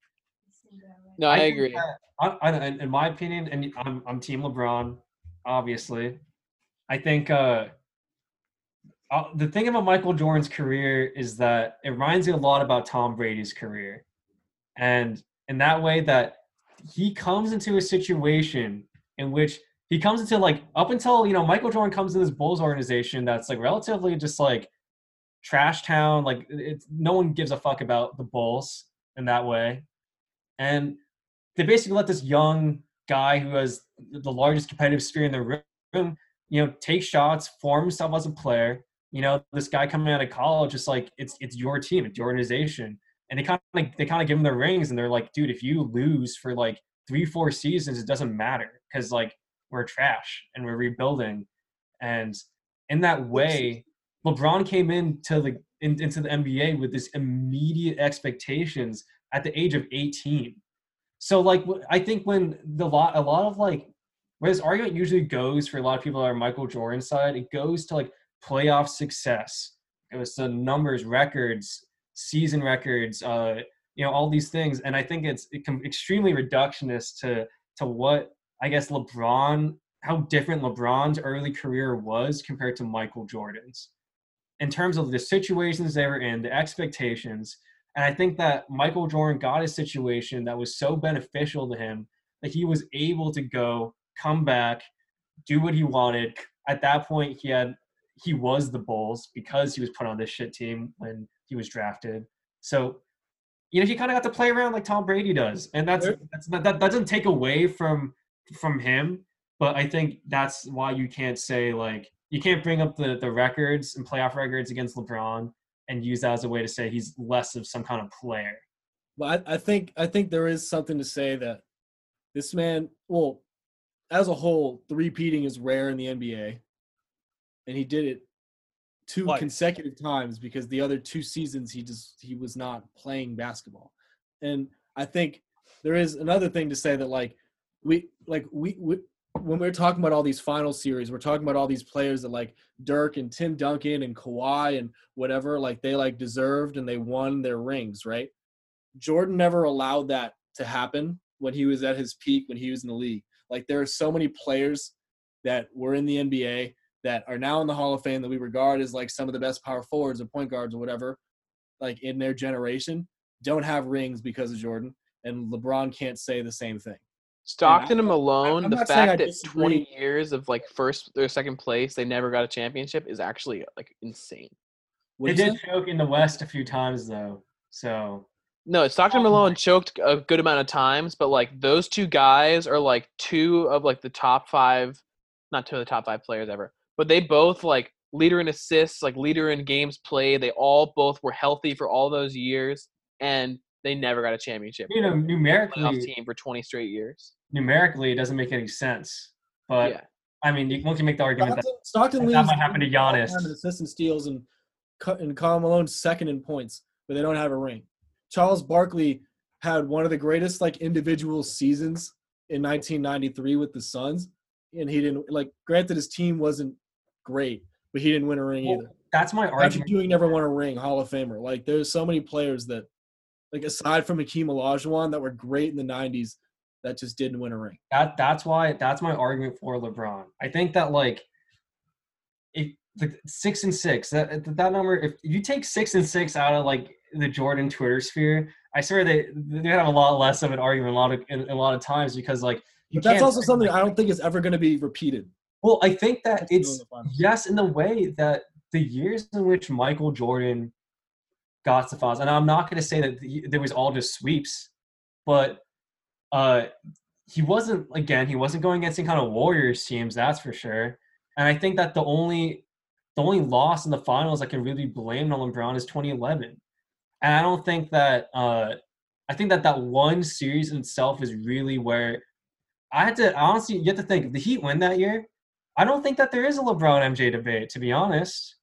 no, I, think agree. that- I, I, in my opinion, and I'm I'm Team LeBron, obviously. I think uh, uh, the thing about Michael Jordan's career is that it reminds me a lot about Tom Brady's career, and in that way that he comes into a situation in which he comes into like up until you know Michael Jordan comes in this Bulls organization that's like relatively just like trash town, like it's no one gives a fuck about the Bulls in that way, and they basically let this young guy who has the largest competitive sphere in the room, you know, take shots, form himself as a player. You know, this guy coming out of college, just like it's it's your team, it's your organization, and they kind of they kind of give him the rings, and they're like, dude, if you lose for like three four seasons, it doesn't matter because like we're trash and we're rebuilding, and in that way, LeBron came into the in, into the NBA with this immediate expectations at the age of 18 so like I think when the lot a lot of like where this argument usually goes for a lot of people that are Michael Jordan side, it goes to like playoff success. It was the numbers, records, season records, uh, you know, all these things. And I think it's it com- extremely reductionist to to what I guess LeBron, how different LeBron's early career was compared to Michael Jordan's. In terms of the situations they were in, the expectations, and I think that Michael Jordan got a situation that was so beneficial to him that he was able to go, come back, do what he wanted. At that point, he had he was the Bulls because he was put on this shit team when he was drafted. So, you know, he kind of got to play around like Tom Brady does, and that's, that's that, that doesn't take away from from him. But I think that's why you can't say like you can't bring up the the records and playoff records against LeBron and use that as a way to say he's less of some kind of player. But I, I think I think there is something to say that this man, well, as a whole, three-peating is rare in the NBA, and he did it two Twice. consecutive times because the other two seasons he just he was not playing basketball, and I think there is another thing to say that like we like we, we when we're talking about all these final series, we're talking about all these players that like Dirk and Tim Duncan and Kawhi and whatever, like they like deserved and they won their rings, right? Jordan never allowed that to happen when he was at his peak, when he was in the league. Like there are so many players that were in the NBA that are now in the Hall of Fame that we regard as like some of the best power forwards or point guards or whatever, like in their generation, don't have rings because of Jordan. And LeBron can't say the same thing. Stockton and Malone, I'm the not saying I fact that disagree. 20 years of like first or second place, they never got a championship is actually like insane. What They did say? choke in the West a few times though, so No, Stockton and Oh Malone my- choked a good amount of times, but like those two guys are like two of like the top five, not two of the top five players ever, but they both like leader in assists, like leader in games played. They all both were healthy for all those years, and they never got a championship. you know playoff numerically team for 20 straight years. numerically it doesn't make any sense. But yeah, I mean, you, one can make the argument that Stockton, Stockton that leads might happen to all Giannis. time in assists and steals, and Cu- and Karl Malone's second in points, but they don't have a ring. Charles Barkley had one of the greatest like individual seasons in 1993 with the Suns, and he didn't like. Granted, his team wasn't great, but he didn't win a ring Well, either. that's my Patrick argument. Ewing never won a ring, Hall of Famer. Like there's so many players that, like aside from Hakeem Olajuwon, that were great in the 90s, that just didn't win a ring. That that's why that's my argument for LeBron. I think that like if the six and six that that number if you take six and six out of like the Jordan Twitter sphere, I swear they they have a lot less of an argument a lot of in, a lot of times because like you But that's also something I don't think is ever going to be repeated. Well, I think that That's still in it's yes in the way that the years in which Michael Jordan got to the finals, and I'm not going to say that the, there was all just sweeps, but uh, he wasn't again. He wasn't going against any kind of Warriors teams, that's for sure. And I think that the only the only loss in the finals I can really blame on LeBron is 2011. And I don't think that uh, I think that that one series in itself is really where I had to honestly you have to think the Heat win that year. I don't think that there is a LeBron MJ debate, to be honest.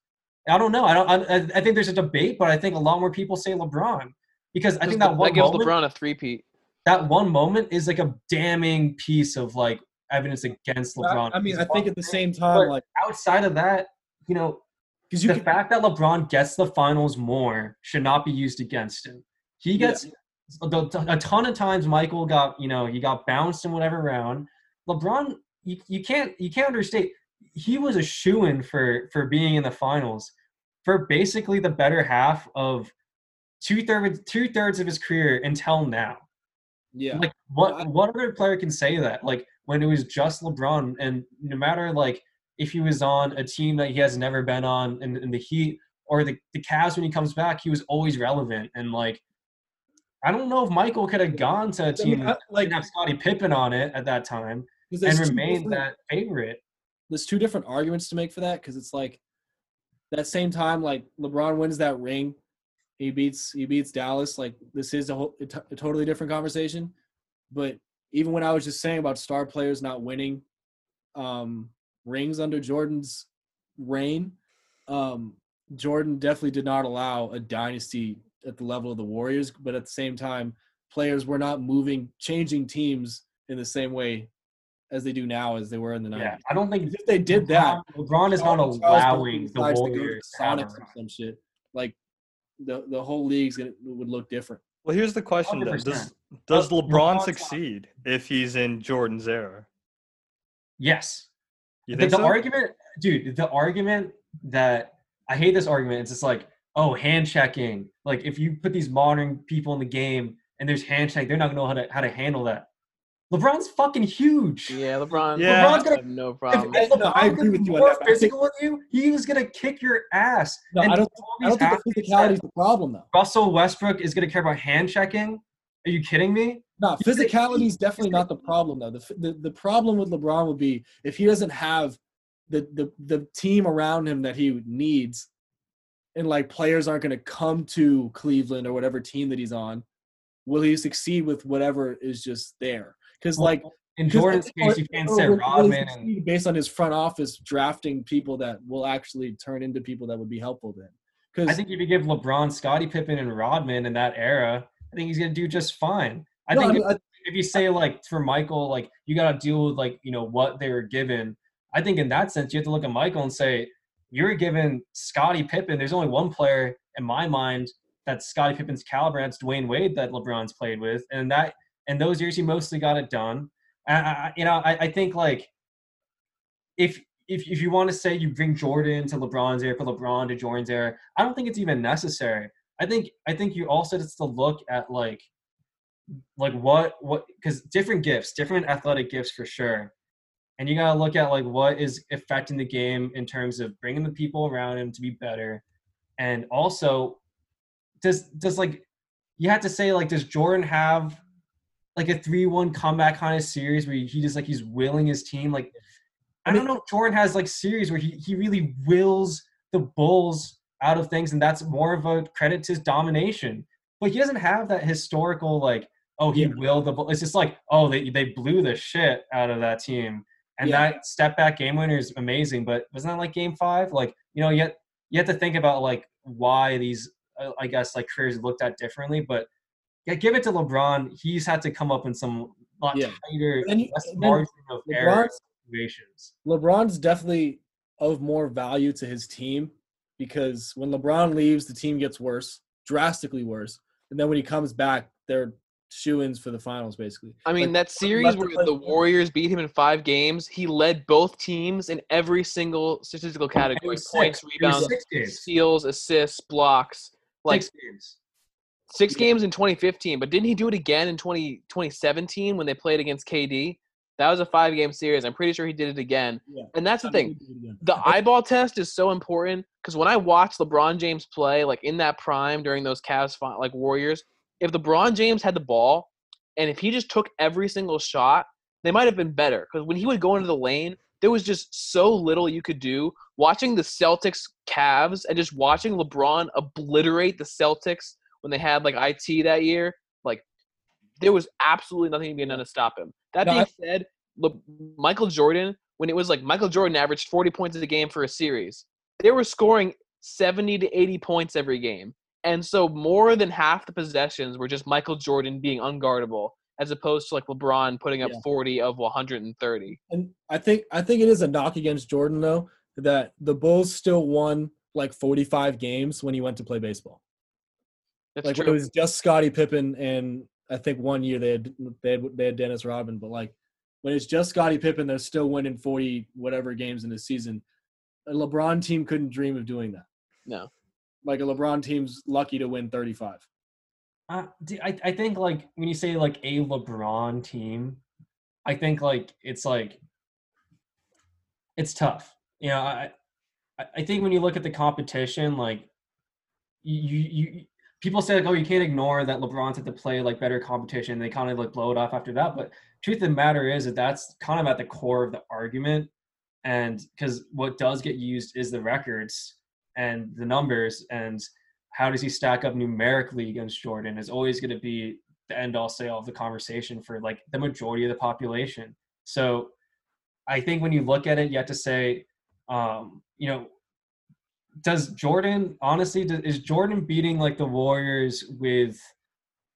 I don't know. I don't. I, I think there's a debate, but I think a lot more people say LeBron because I think that one that gives moment, LeBron a three-peat. that one moment is like a damning piece of like evidence against LeBron. I mean, I think at the same time, But like outside of that, you know, because you the can, fact that LeBron gets the finals more should not be used against him. He Yeah. gets a a ton of times. Michael got you know he got bounced in whatever round. LeBron, you, you can't you can't understate. He was a shoe in for for being in the finals for basically the better half of two thirds two thirds of his career until now. yeah, Like what what other player can say that? Like when it was just LeBron, and no matter like if he was on a team that he has never been on in, in the Heat or the the Cavs when he comes back, he was always relevant. And like I don't know if Michael could have gone to a team mean, that I- like didn't have Scottie Pippen on it at that time and two that favorite. there's two different arguments to make for that because it's like that same time like LeBron wins that ring, he beats he beats Dallas. Like this is a, whole, a, t- a totally different conversation. But even when I was just saying about star players not winning um, rings under Jordan's reign, um, Jordan definitely did not allow a dynasty at the level of the Warriors. But at the same time, players were not moving, changing teams in the same way as they do now as they were in the 90s. Yeah, I don't think If they did that, LeBron, LeBron is not Charles allowing the decides to go to Warriors to have a Sonics or some shit. Like the the whole league's gonna would look different. Well, here's the question then: 100%. Does does LeBron LeBron's not- succeed if he's in Jordan's era? Yes. You the, think the so? argument, dude, the argument that I hate this argument. It's just like, oh, hand checking. Like if you put these modern people in the game and there's hand check, they're not gonna know how to how to handle that. LeBron's fucking huge. Yeah, LeBron. Yeah. LeBron's LeBron's gonna- have no problem. if No, LeBron I agree was with you on more that, but I think- physical with you, he was gonna kick your ass. No, And I don't. I don't think the athletes physicality that is the problem though. Russell Westbrook is gonna care about hand checking. Are you kidding me? No, He's physicality is definitely not the problem though. The, the the problem with LeBron would be if he doesn't have the the the team around him that he needs and like players aren't going to come to Cleveland or whatever team that he's on, will he succeed with whatever is just there? Because like in Jordan's I- case, you can't say Rodman and based on his front office drafting people that will actually turn into people that would be helpful then. Because I think if you give LeBron, Scottie Pippen, and Rodman in that era, I think he's gonna do just fine. I No, I think mean, if, I- if you say like for Michael, like you gotta deal with like you know what they were given. I think in that sense, you have to look at Michael and say you're given Scottie Pippen. There's only one player in my mind that's Scottie Pippen's caliber. That's Dwyane Wade that LeBron's played with, and that in those years he mostly got it done. I, I, you know, I, I think like if if if you want to say you bring Jordan to LeBron's era, for LeBron to Jordan's era, I don't think it's even necessary. I think I think you also just to look at like like what what because different gifts, different athletic gifts for sure, and you gotta look at like what is affecting the game in terms of bringing the people around him to be better, and also does does like you have to say like does Jordan have like a three one comeback kind of series where he just like he's willing his team like I don't know if Jordan has like series where he, he really wills the Bulls out of things, and that's more of a credit to his domination. But he doesn't have that historical like, oh, he Yeah. willed the Bulls. It's just like, oh, they they blew the shit out of that team, and Yeah. that step back game winner is amazing. But wasn't that like game five? Like you know, yet you have to think about like why these uh, I guess like careers looked at differently, but. Yeah, give it to LeBron. He's had to come up in some lot Yeah. tighter, And you- less and margin of error LeBron's- situations. LeBron's definitely of more value to his team because when LeBron leaves, the team gets worse, drastically worse. And then when he comes back, they're shoe-ins for the finals, basically. I mean, Like, that series where the Warriors beat him in five games, he led both teams in every single statistical category: points, six. Rebounds, six steals, assists, blocks. Like six games. In 2015, but didn't he do it again in 20, 2017 when they played against KD? That was a five game series. I'm pretty sure he did it again. Yeah. And that's the thing. The eyeball test is so important because when I watch LeBron James play, like in that prime during those Cavs like Warriors, if LeBron James had the ball and if he just took every single shot, they might have been better. Because when he would go into the lane, there was just so little you could do. Watching the Celtics Cavs and just watching LeBron obliterate the Celtics when they had like IT that year, like there was absolutely nothing being done to stop him. That No, being I- said, look, Michael Jordan, when it was like Michael Jordan averaged 40 points a game for a series, they were scoring 70 to 80 points every game. And so more than half the possessions were just Michael Jordan being unguardable, as opposed to like LeBron putting up Yeah. 40 of 130. And I think I think it is a knock against Jordan though that the Bulls still won like 45 games when he went to play baseball. That's like when true. it was just Scottie Pippen and I think one year they had they had, they had Dennis Rodman, but like when it's just Scottie Pippen, they're still winning 40 whatever games in the season. A LeBron team couldn't dream of doing that. No. Like a LeBron team's lucky to win 35. Uh, d- I, I think like when you say like a LeBron team, I think like it's like it's tough. You know, I I- I think when you look at the competition, like you you, you people say like oh you can't ignore that LeBron's had to play like better competition. They kind of like blow it off after that, but truth of the matter is that that's kind of at the core of the argument, and because what does get used is the records and the numbers and how does he stack up numerically against Jordan is always going to be the end all say all of the conversation for like the majority of the population. So I think when you look at it, you have to say, um, you know, does Jordan honestly does, is Jordan beating like the Warriors with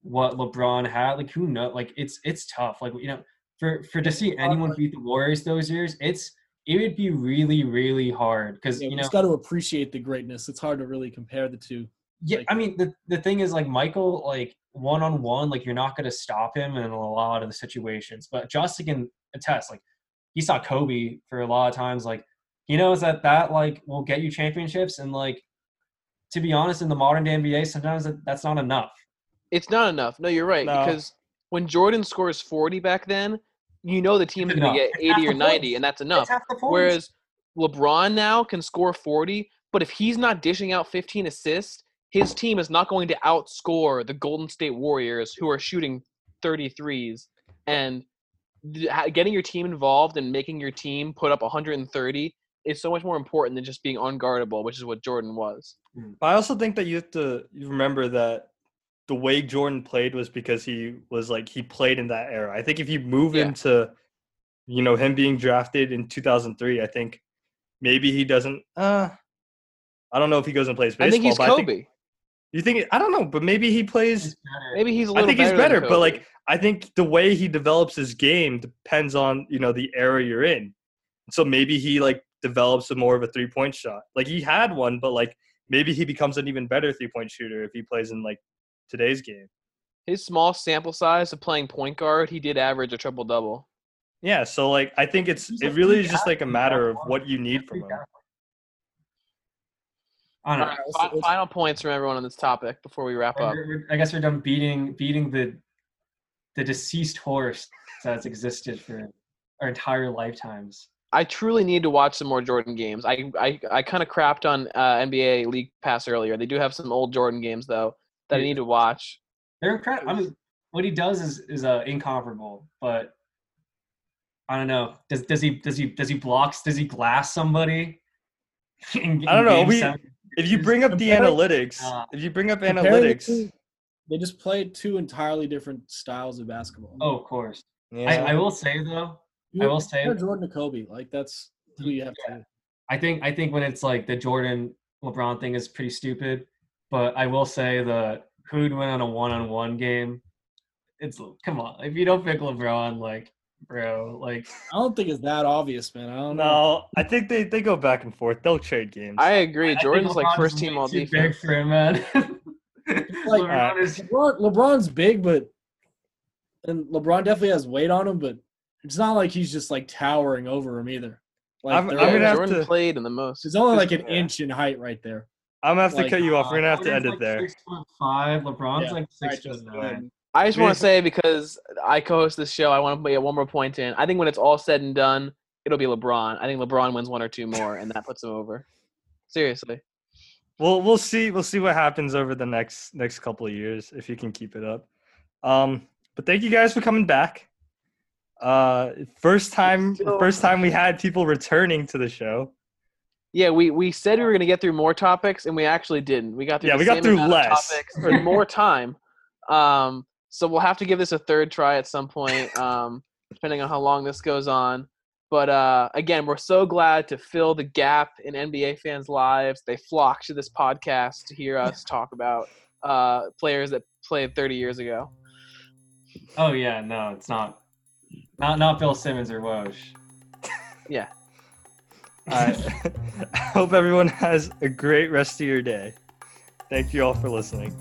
what LeBron had? Like who know? Like it's it's tough. Like you know, for for to see anyone beat the Warriors those years, it's it would be really really hard because Yeah, you you know just got to appreciate the greatness. It's hard to really compare the two. Yeah, Like- I mean the the thing is like Michael like one on one like you're not going to stop him in a lot of the situations, but Justin can attest like he saw Kobe for a lot of times like he knows that that like will get you championships and like to be honest in the modern day NBA sometimes that, that's not enough. It's not enough. No, you're right. No. Because when Jordan scores 40 back then, you know the team's going to get It's 80 or 90, points. and that's enough. That's half the points. Whereas LeBron now can score 40, but if he's not dishing out 15 assists, his team is not going to outscore the Golden State Warriors, who are shooting 33s. And getting your team involved and making your team put up 130 is so much more important than just being unguardable, which is what Jordan was. But I also think that you have to remember that the way Jordan played was because he was like he played in that era. I think if you move Yeah. into, you know, him being drafted in 2003, I think maybe he doesn't. Uh, I don't know if he goes and plays baseball. I think he's but Kobe. Think, you think? I don't know, but maybe he plays. He's. Maybe he's a I little I think he's better, better, but like I think the way he develops his game depends on you know the era you're in. So maybe he like develops a more of a three point shot. Like he had one, but like maybe he becomes an even better three point shooter if he plays in like today's game. his small sample size of playing point guard, he did average a triple double. Yeah, so like I think it's He's it really is just like a matter of what you need He's a from him. athlete. I don't know. All right, let's- fi- let's- final points from everyone on this topic before we wrap up. We're- we're- I guess we're done beating beating the the deceased horse that's existed for our entire lifetimes. I truly need to watch some more Jordan games. I I, I kind of crapped on uh, NBA League Pass earlier. They do have some old Jordan games though that I need to watch. They're incredible. I mean, what he does is is uh, incomparable, but I don't know. Does does he does he does he blocks? Does he glass somebody? in- I don't know, we- If you bring up the analytics, Uh, if you bring up analytics, They just play two entirely different styles of basketball. Oh, of course. yeah. I, I will say though, You I will say- Jordan to Kobe. Like that's who you have to. I think I think when it's like the Jordan LeBron thing is pretty stupid, but I will say the who'd win on a one-on-one game. It's come on, if you don't pick LeBron, like bro, like I don't think it's that obvious, man. I don't know. no, I think they, they go back and forth. They'll trade games. I agree. I Jordan's like first team all too defense. Big for him, man. Like- LeBron is LeBron, LeBron's big, but and LeBron definitely has weight on him, but it's not like he's just like towering over him either. Like I'm- I'm gonna have Jordan to- played in the most. it's only like an Yeah. inch in height right there. I'm gonna have to cut you off. We're gonna have to Jordan's end it there. Six foot five. LeBron's Yeah, like six foot nine. I just want to say because I co-host this show, I want to put one more point in. I think when it's all said and done, it'll be LeBron. I think LeBron wins one or two more, and that puts him over. Seriously. We'll we'll see we'll see what happens over the next next couple of years if you can keep it up. Um, but thank you guys for coming back. Uh, first time Still- first time we had people returning to the show. Yeah, we, we said we were going to get through more topics, and we actually didn't. We got through Yeah, the we got through less. topics in more time. Um, so we'll have to give this a third try at some point, um, depending on how long this goes on. But uh, again, we're so glad to fill the gap in NBA fans' lives. They flock to this podcast to hear us talk about uh, players that played 30 years ago. Oh yeah, no, it's not. Not not Bill Simmons or Woj. Yeah. I I hope everyone has a great rest of your day. Thank you all for listening.